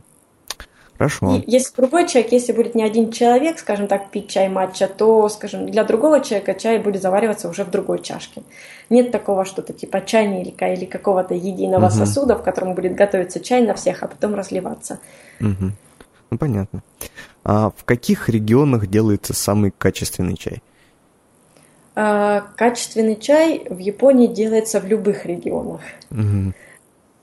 Хорошо. И если другой человек, если будет не один человек, скажем так, пить чай матча, то, скажем, для другого человека чай будет завариваться уже в другой чашке. Нет такого что-то типа чайника или какого-то единого Мгм. сосуда, в котором будет готовиться чай на всех, а потом разливаться. Мгм. Ну, понятно. А в каких регионах делается самый качественный чай? А, Качественный чай в Японии делается в любых регионах. Мгм.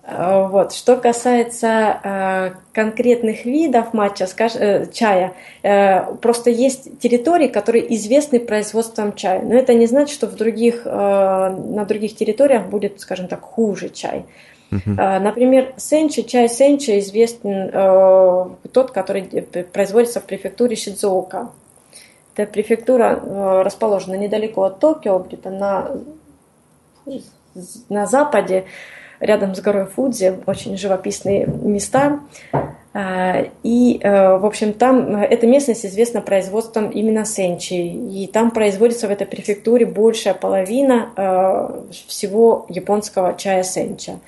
А, Вот. Что касается а, конкретных видов матча, скаж- э, чая, э, просто есть территории, которые известны производством чая. Но это не значит, что в других, э, на других территориях будет, скажем так, хуже чай. Мгм. А, Например, сенчи, чай сенчи известен э, тот, который производится в префектуре Шидзуока. Эта префектура э, расположена недалеко от Токио, где-то на, на западе, рядом с горой Фудзи, очень живописные места. А, И, э, в общем, там э, эта местность известна производством именно сенчи. И там производится в этой префектуре большая половина э, всего японского чая сенча.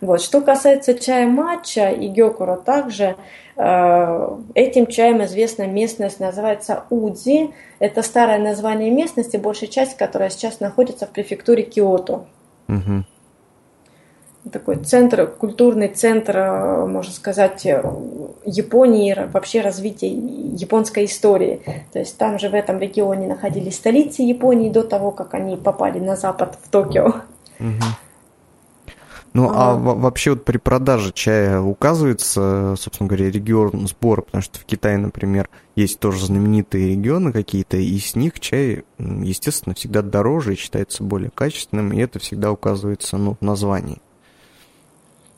Вот. Что касается чая матча и гёкуро также, этим чаем известна местность, называется Удзи. Это старое название местности, большая часть, которая сейчас находится в префектуре Киото. Мгм. Такой центр, культурный центр, э, можно сказать, э, Японии, вообще развития японской истории. То есть там же в этом регионе находились столицы Японии до того, как они попали на запад в Токио. [laughs] Ну, а А. во- вообще вот при продаже чая указывается, собственно говоря, регион сбора, потому что в Китае, например, есть тоже знаменитые регионы какие-то, и с них чай, естественно, всегда дороже и считается более качественным, и это всегда указывается, ну, в названии.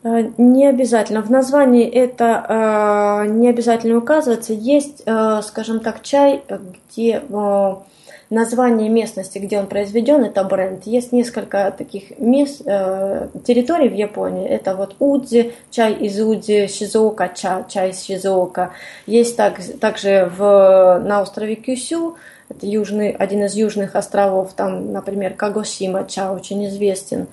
Э, Не обязательно. В названии это э, не обязательно указывается. Есть, э, скажем так, чай, где название местности, где он произведен, это бренд. Есть несколько таких мест, территорий в Японии. Это вот Удзи, чай из Удзи, Шизуока, чай, чай из Шизуока. Есть так, также в, на острове Кюсю, это южный, один из южных островов, там, например, Кагосима чай очень известен.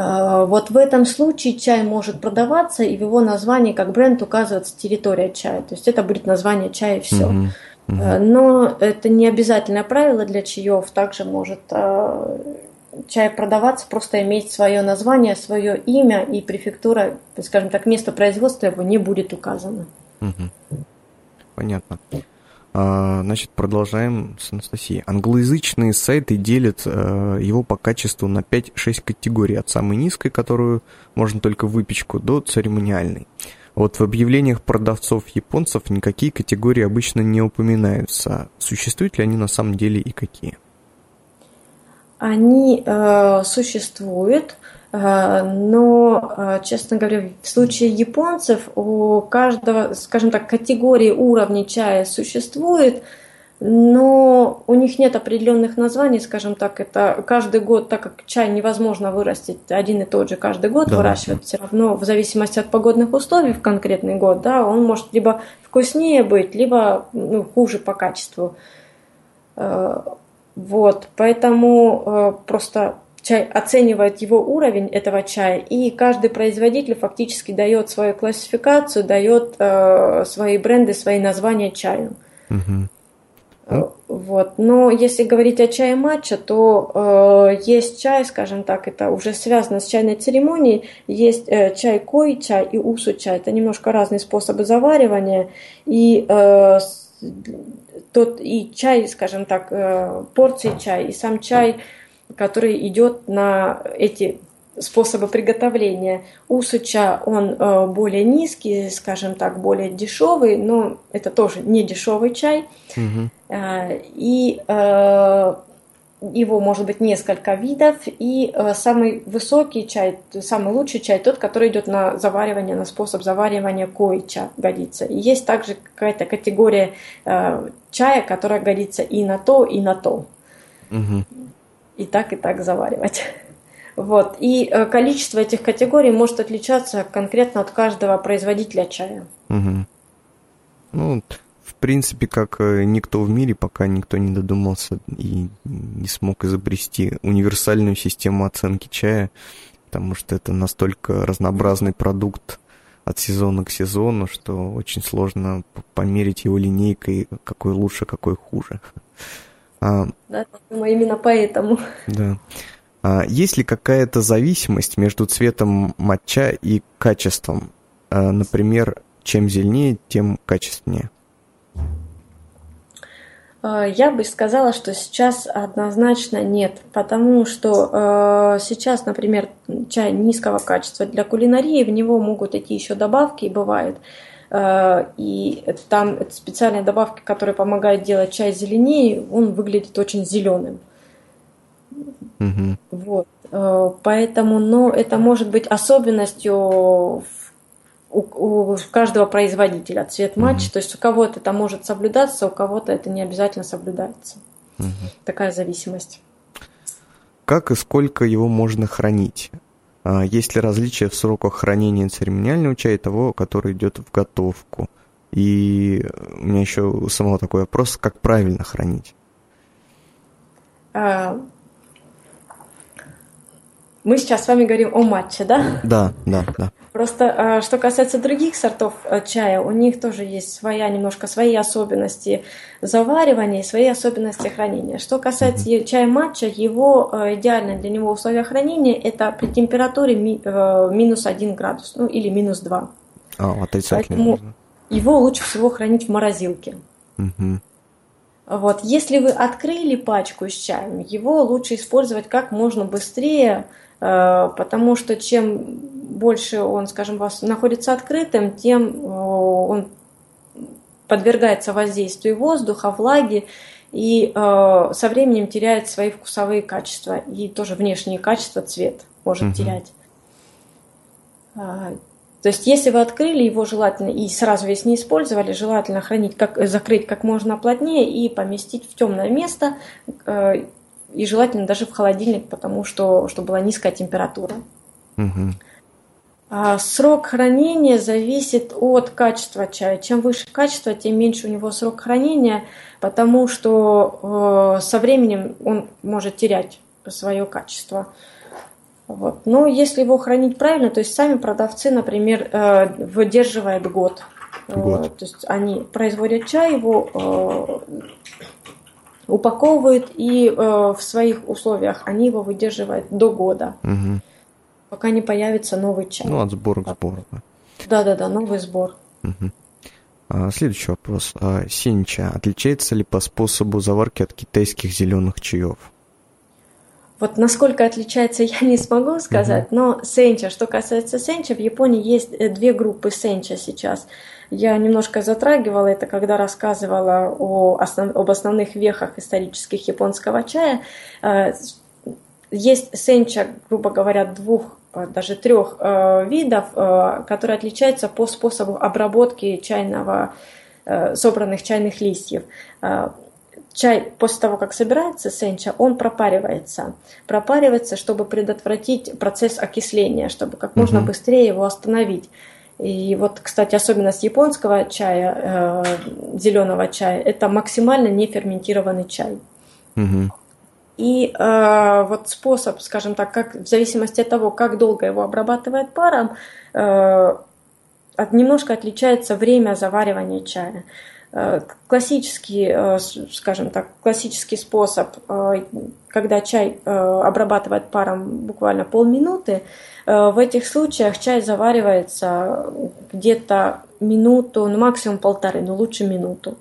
Вот в этом случае чай может продаваться, и в его названии как бренд указывается территория чая. То есть это будет название чая и все. Мгм. Мгм. Но это не обязательное правило для чаев. Также может а, чай продаваться, просто иметь свое название, свое имя, и префектура, скажем так, место производства его не будет указано. Мгм. Понятно. А, Значит, продолжаем с Анастасией. Англоязычные сайты делят э, его по качеству на 5-6 категорий. От самой низкой, которую можно только выпечку, до церемониальной. Вот в объявлениях продавцов японцев никакие категории обычно не упоминаются. Существуют ли они на самом деле и какие? Они э, существуют, но, э, честно говоря, в случае японцев у каждого, скажем так, категории уровней чая существует, но у них нет определенных названий, скажем так, это каждый год, так как чай невозможно вырастить один и тот же каждый год, Да. выращивать все равно в зависимости от погодных условий в конкретный год, да, он может либо вкуснее быть, либо ну, хуже по качеству. Э, Вот, поэтому э, просто чай оценивает его уровень этого чая, и каждый производитель фактически дает свою классификацию, дает э, свои бренды, свои названия чаю. Э, Вот. Но если говорить о чае матча, то э, есть чай, скажем так, это уже связано с чайной церемонией. Есть э, чай кой чай и усу чай. Это немножко разные способы заваривания. И э, тот и чай, скажем так, э, порции чая, и сам чай, который идет на эти способы приготовления. Усуча, он э, более низкий, скажем так, более дешевый, но это тоже не дешевый чай. Мгм. Э, И э, его может быть несколько видов. И э, самый высокий чай, самый лучший чай, тот, который идет на заваривание, на способ заваривания койча годится. И есть также какая-то категория э, чая, которая годится и на то, и на то. Мгм. И так, и так заваривать. Вот. И э, количество этих категорий может отличаться конкретно от каждого производителя чая. Мгм. Ну, в принципе, как э, никто в мире, пока никто не додумался и не смог изобрести универсальную систему оценки чая, потому что это настолько разнообразный продукт от сезона к сезону, что очень сложно померить его линейкой, какой лучше, какой хуже. А, да, думаю, именно поэтому. Да. А есть ли какая-то зависимость между цветом матча и качеством? А, например, чем зеленее, тем качественнее. А, я бы сказала, что сейчас однозначно нет, потому что э, сейчас, например, чай низкого качества для кулинарии, в него могут идти еще добавки, и бывает. Э, и там специальные добавки, которые помогают делать чай зеленее, он выглядит очень зеленым. Угу. Вот. Э, поэтому, но это может быть особенностью у, у каждого производителя цвет матч. Угу. То есть у кого-то это может соблюдаться, у кого-то это не обязательно соблюдается. Угу. Такая зависимость. Как и сколько его можно хранить? А есть ли различия в сроках хранения церемониального чая и того, который идет в готовку? И у меня еще у самого такой вопрос, как правильно хранить? Мы сейчас с вами говорим о матче, да? Да, да, да. Просто а, что касается других сортов э, чая, у них тоже есть своя, немножко свои особенности заваривания и свои особенности хранения. Что касается mm-hmm. чая матча, его э, идеально для него условия хранения это при температуре э, минус 1 градус, ну или минус 2. А, отрицательно. его лучше всего хранить в морозилке. Mm-hmm. Вот. Если вы открыли пачку с чаем, его лучше использовать как можно быстрее, потому что чем больше он, скажем, вас находится открытым, тем э, он подвергается воздействию воздуха, влаги, и э, со временем теряет свои вкусовые качества и тоже внешние качества, цвет может угу. терять. А, то есть, если вы открыли его желательно и сразу весь не использовали, желательно хранить, как, закрыть как можно плотнее и поместить в темное место, и желательно даже в холодильник, потому что чтобы была низкая температура. Угу. А срок хранения зависит от качества чая. Чем выше качество, тем меньше у него срок хранения, потому что э, со временем он может терять свое качество. Вот. Но если его хранить правильно, то есть сами продавцы, например, э, выдерживают год. год. Э, то есть они производят чай, его э, упаковывают, и э, в своих условиях они его выдерживают до года, угу. пока не появится новый чай. Ну, от сбора к сбору. Да-да-да, новый сбор. Угу. А, следующий вопрос. А, синча отличается ли по способу заварки от китайских зеленых чаев? Вот насколько отличается, [laughs] я не смогу сказать, но сенча, что касается сенча, в Японии есть э, две группы сенча сейчас. Я немножко затрагивала это, когда рассказывала о основ, об основных вехах исторических японского чая. Э, есть сенча, грубо говоря, двух э, даже трех видов, которые отличаются по способу обработки чайного, собранных чайных листьев чай после того, как собирается сенча, он пропаривается. Пропаривается, чтобы предотвратить процесс окисления, чтобы как угу. можно быстрее его остановить. И вот, кстати, особенность японского чая, э, зеленого чая, это максимально неферментированный чай. Угу. И э, вот способ, скажем так, как в зависимости от того, как долго его обрабатывает паром, э, немножко отличается время заваривания чая. Э, классический, э, скажем так, классический способ, э, когда чай обрабатывает паром буквально полминуты, в этих случаях чай заваривается где-то минуту, ну максимум полторы, но лучше минуту.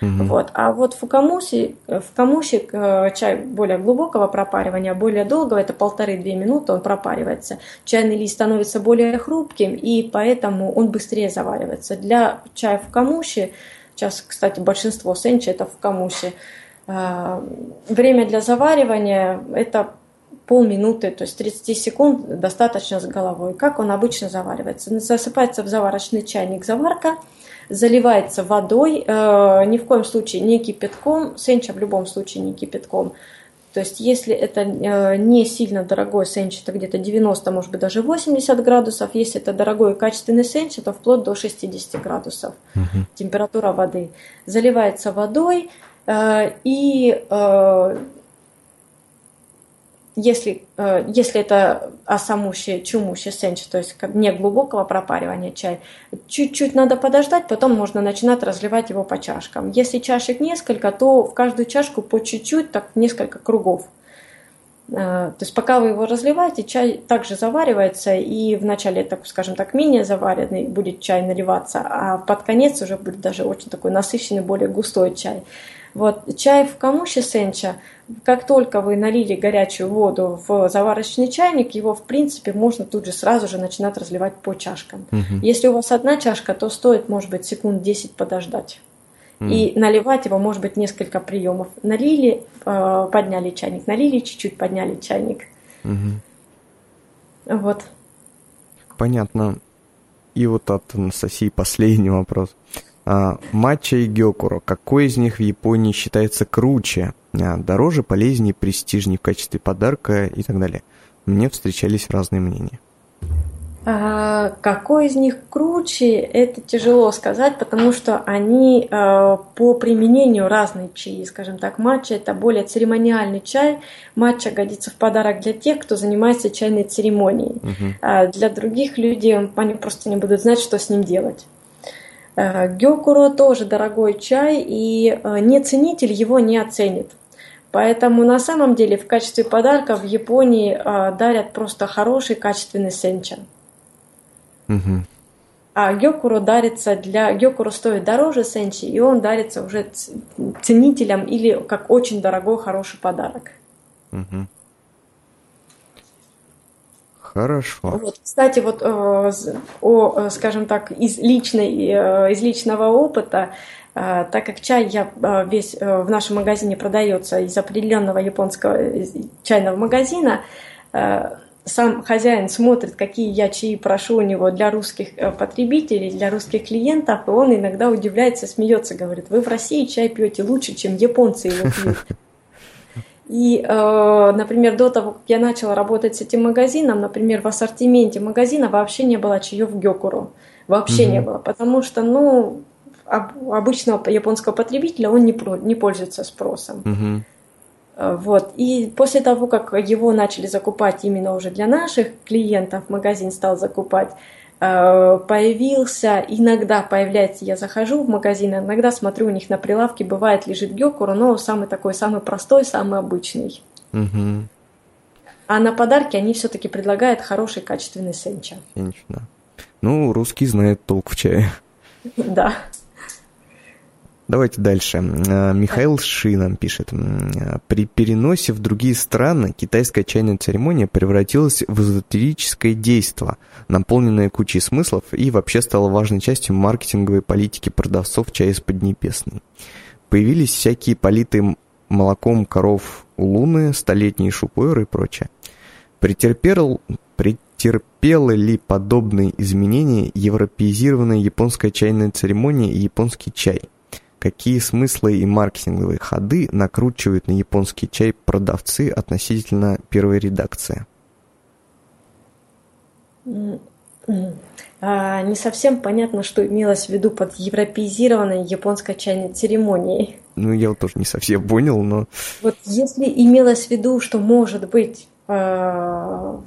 Угу. Вот. А вот в Фукамуси, в Камуси чай более глубокого пропаривания, более долгого, это полторы-две минуты он пропаривается. Чайный лист становится более хрупким, и поэтому он быстрее заваривается. Для чая в Камуси Сейчас, кстати, большинство сенчи это в камусе. А, время для заваривания это полминуты, то есть 30 секунд достаточно с головой. Как он обычно заваривается? Засыпается в заварочный чайник заварка, заливается водой, э, ни в коем случае не кипятком, сенча в любом случае не кипятком, то есть, если это э, не сильно дорогой сенч, это где-то 90, может быть, даже 80 градусов. Если это дорогой и качественный сенч, то вплоть до 60 градусов угу. температура воды. Заливается водой, э, и э, если, э, если это осамущий, чумущий сенч, то есть не глубокого пропаривания чай, чуть-чуть надо подождать, потом можно начинать разливать его по чашкам. Если чашек несколько, то в каждую чашку по чуть-чуть, так несколько кругов. Э, то есть пока вы его разливаете, чай также заваривается, и вначале, так, скажем так, менее заваренный будет чай наливаться, а под конец уже будет даже очень такой насыщенный, более густой чай. Вот чай в камуще сенча, как только вы налили горячую воду в заварочный чайник, его в принципе можно тут же сразу же начинать разливать по чашкам. Угу. Если у вас одна чашка, то стоит, может быть, секунд 10 подождать. И наливать его, может быть, несколько приемов. Налили, э, подняли чайник, налили чуть-чуть, подняли чайник. Угу. Вот. Понятно. И вот от Анастасии последний вопрос. А, матча и Гёкуро. Какой из них в Японии считается круче? А, дороже, полезнее, престижнее в качестве подарка и так далее. Мне встречались разные мнения. А, какой из них круче, это тяжело сказать, потому что они а, по применению разные чаи. Скажем так, матча – это более церемониальный чай. Матча годится в подарок для тех, кто занимается чайной церемонией. Угу. А для других людей они просто не будут знать, что с ним делать. Гёкуро тоже дорогой чай, и не ценитель его не оценит. Поэтому на самом деле в качестве подарка в Японии дарят просто хороший качественный сенча. Угу. А Гёкуру дарится для... Гёкуру стоит дороже сенчи, и он дарится уже ценителям или как очень дорогой, хороший подарок. Угу. Хорошо. Вот, кстати, вот э, о, э, скажем так, из, личной, э, из личного опыта, э, так как чай я весь в нашем магазине продается из определенного японского чайного магазина, сам хозяин смотрит, какие я чаи прошу у него для русских потребителей, для русских клиентов, и он иногда удивляется, смеется, говорит, вы в России чай пьете лучше, чем японцы его пьют. [laughs] И, э, например, до того, как я начала работать с этим магазином, например, в ассортименте магазина вообще не было чаев гёкуру. Вообще mm-hmm. не было, потому что, ну, обычного японского потребителя он не, не пользуется спросом. Mm-hmm. Вот. И после того, как его начали закупать именно уже для наших клиентов, магазин стал закупать, появился, иногда появляется, я захожу в магазин, иногда смотрю у них на прилавке, бывает лежит гёкура, но самый такой, самый простой, самый обычный. Угу. А на подарки они все-таки предлагают хороший качественный сенча. Сенча, да. Ну, русский знает толк в чае. Да. Давайте дальше. Э, Михаил Ши нам пишет. При переносе в другие страны китайская чайная церемония превратилась в эзотерическое действо, наполненное кучей смыслов и вообще стала важной частью маркетинговой политики продавцов чая из Поднебесной. Появились всякие политые молоком коров улуны, столетние шупуэры и прочее. Претерпел, претерпела ли подобные изменения европеизированная японская чайная церемония и японский чай – какие смыслы и маркетинговые ходы накручивают на японский чай продавцы относительно первой редакции? А, не совсем понятно, что имелось в виду под европеизированной японской чайной церемонией. Ну, я вот тоже не совсем понял, но... Вот если имелось в виду, что может быть а,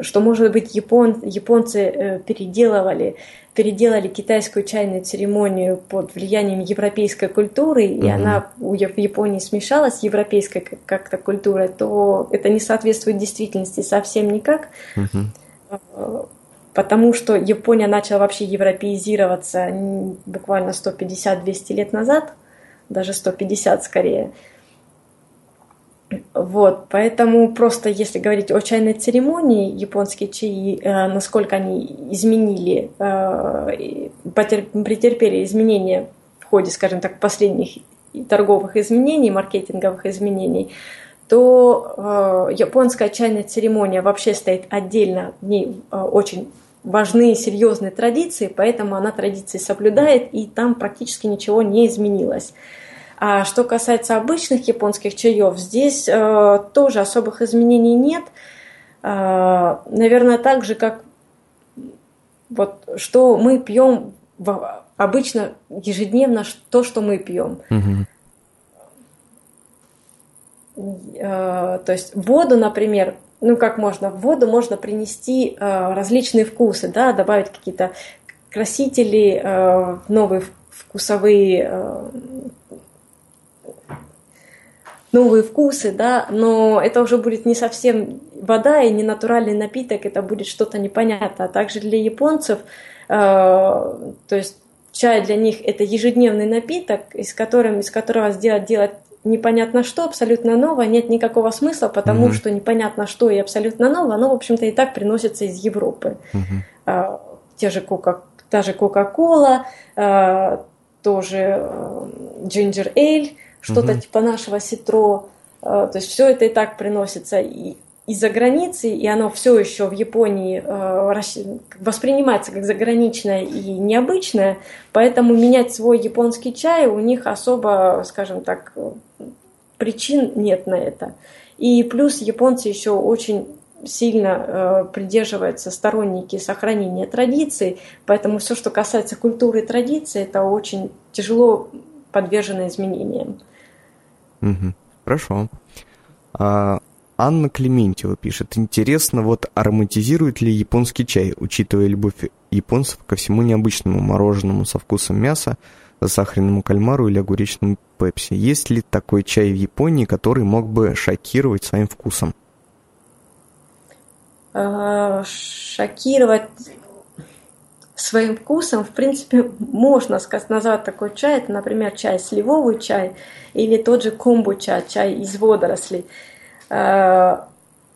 что, может быть, япон, японцы э, переделывали, переделали китайскую чайную церемонию под влиянием европейской культуры, и она в Японии смешалась с европейской как-то культурой, то это не соответствует действительности совсем никак. mm Потому что Япония начала вообще европеизироваться буквально 150-200 лет назад, даже 150 скорее. Вот, поэтому просто если говорить о чайной церемонии, японские чаи, э, насколько они изменили, э, претерпели изменения в ходе, скажем так, последних торговых изменений, маркетинговых изменений, то э, японская чайная церемония вообще стоит отдельно, в ней очень важны серьезные традиции, поэтому она традиции соблюдает, и там практически ничего не изменилось. А что касается обычных японских чаев, здесь э, тоже особых изменений нет. Э, наверное, так же, как вот что мы пьем в, обычно ежедневно, то, что мы пьем. Угу. то есть воду, например, ну как можно, в воду можно принести различные вкусы, да, добавить какие-то красители, новые вкусовые новые вкусы, да, но это уже будет не совсем вода и не натуральный напиток, это будет что-то непонятное. А также для японцев, э, то есть чай для них это ежедневный напиток, из, которым, из которого сделать, делать непонятно что, абсолютно новое, нет никакого смысла, потому mm-hmm. что непонятно что и абсолютно новое, оно, в общем-то, и так приносится из Европы. Mm-hmm. Э, те же кока, та же Кока-Кола, э, тоже Ginger Ale, что-то угу. типа нашего ситро. Э, то есть все это и так приносится и из-за границы, и оно все еще в Японии э, воспринимается как заграничное и необычное, поэтому менять свой японский чай у них особо, скажем так, причин нет на это. И плюс японцы еще очень сильно э, придерживаются сторонники сохранения традиций, поэтому все, что касается культуры и традиций, это очень тяжело подвержено изменениям. Хорошо. А, Анна Клементьева пишет. Интересно, вот ароматизирует ли японский чай, учитывая любовь японцев ко всему необычному мороженому со вкусом мяса, засахаренному кальмару или огуречному пепси. Есть ли такой чай в Японии, который мог бы шокировать своим вкусом? А, шокировать своим вкусом, в принципе, можно сказать, назвать такой чай. Это, например, чай сливовый чай или тот же комбуча, чай из водорослей. А,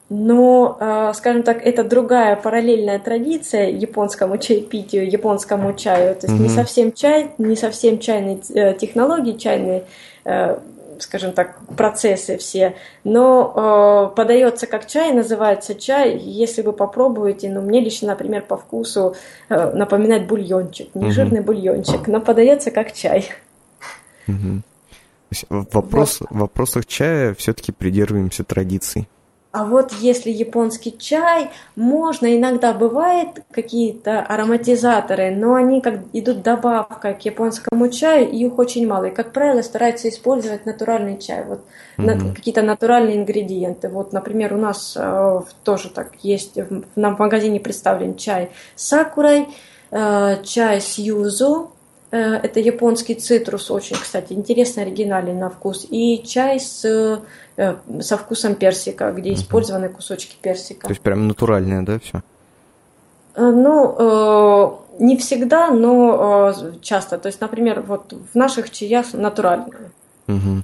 но, а, скажем так, это другая параллельная традиция японскому чайпитию, японскому чаю. То есть mm-hmm. не совсем чай, не совсем чайные э, технологии, чайные э, скажем так, процессы все, но э, подается как чай, называется чай. Если вы попробуете, ну, мне лично, например, по вкусу э, напоминает бульончик, не жирный бульончик, но подается как чай. Угу. В, вопрос, вот. в вопросах чая все-таки придерживаемся традиций. А вот если японский чай, можно иногда бывает какие-то ароматизаторы, но они как идут добавка к японскому чаю, и их очень мало. И, как правило, стараются использовать натуральный чай, вот mm-hmm. на, какие-то натуральные ингредиенты. Вот, например, у нас э, тоже так есть, в, на, в магазине представлен чай с сакурой, э, чай с юзу, э, это японский цитрус, очень, кстати, интересный, оригинальный на вкус, и чай с со вкусом персика, где использованы кусочки персика. То есть прям натуральное, да, все? Э, ну, э, не всегда, но часто. То есть, например, вот в наших чаях натуральное. Угу.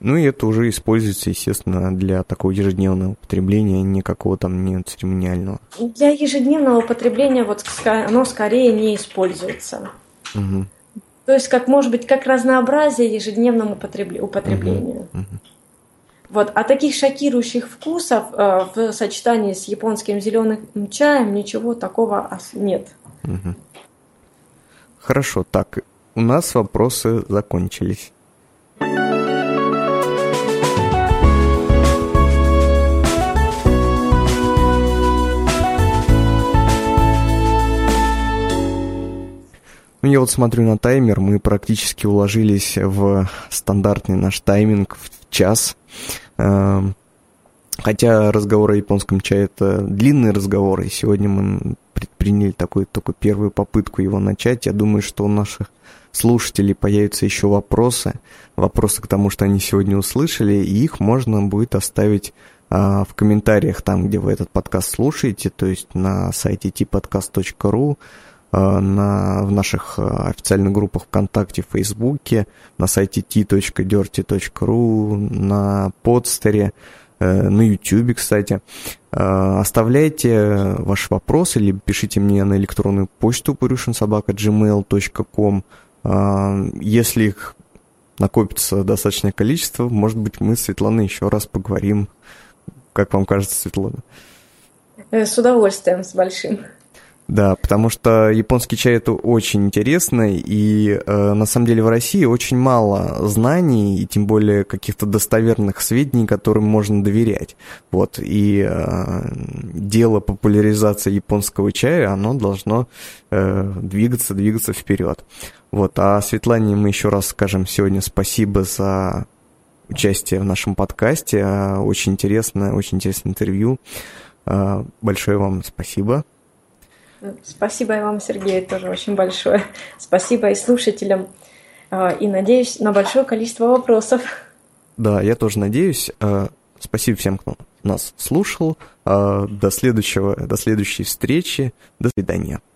Ну и это уже используется, естественно, для такого ежедневного употребления, никакого там не церемониального. Для ежедневного употребления вот оно скорее не используется. Угу. То есть, как может быть, как разнообразие ежедневному употреблению. Uh-huh. Вот. А таких шокирующих вкусов э, в сочетании с японским зеленым чаем ничего такого нет. Угу. Хорошо, так, у нас вопросы закончились. Я вот смотрю на таймер, мы практически уложились в стандартный наш тайминг в час. Эм, хотя разговор о японском чае это длинный разговор, и сегодня мы предприняли такую только первую попытку его начать. Я думаю, что у наших слушателей появятся еще вопросы, вопросы к тому, что они сегодня услышали, и их можно будет оставить а, в комментариях там, где вы этот подкаст слушаете, то есть на сайте tpodcast.ru, на, в наших э, официальных группах ВКонтакте, Фейсбуке, на сайте t.dirty.ru, на подстере, э, на YouTube, кстати. Оставляйте ваши вопросы, либо пишите мне на электронную почту purushinsobaka.gmail.com. Если их накопится достаточное количество, может быть, мы с Светланой еще раз поговорим. Как вам кажется, Светлана? С удовольствием, с большим. Да, потому что японский чай это очень интересно, и э, на самом деле в России очень мало знаний, и тем более каких-то достоверных сведений, которым можно доверять. Вот, и э, дело популяризации японского чая, оно должно э, двигаться, двигаться вперед. Вот, а Светлане мы еще раз скажем сегодня спасибо за участие в нашем подкасте. А, очень интересное, очень интересное интервью. А, большое вам спасибо. Спасибо и вам, Сергей, тоже очень большое. Спасибо и слушателям. А, и надеюсь на большое количество вопросов. Да, я тоже надеюсь. Спасибо всем, кто нас слушал. До следующего, до следующей встречи. До свидания.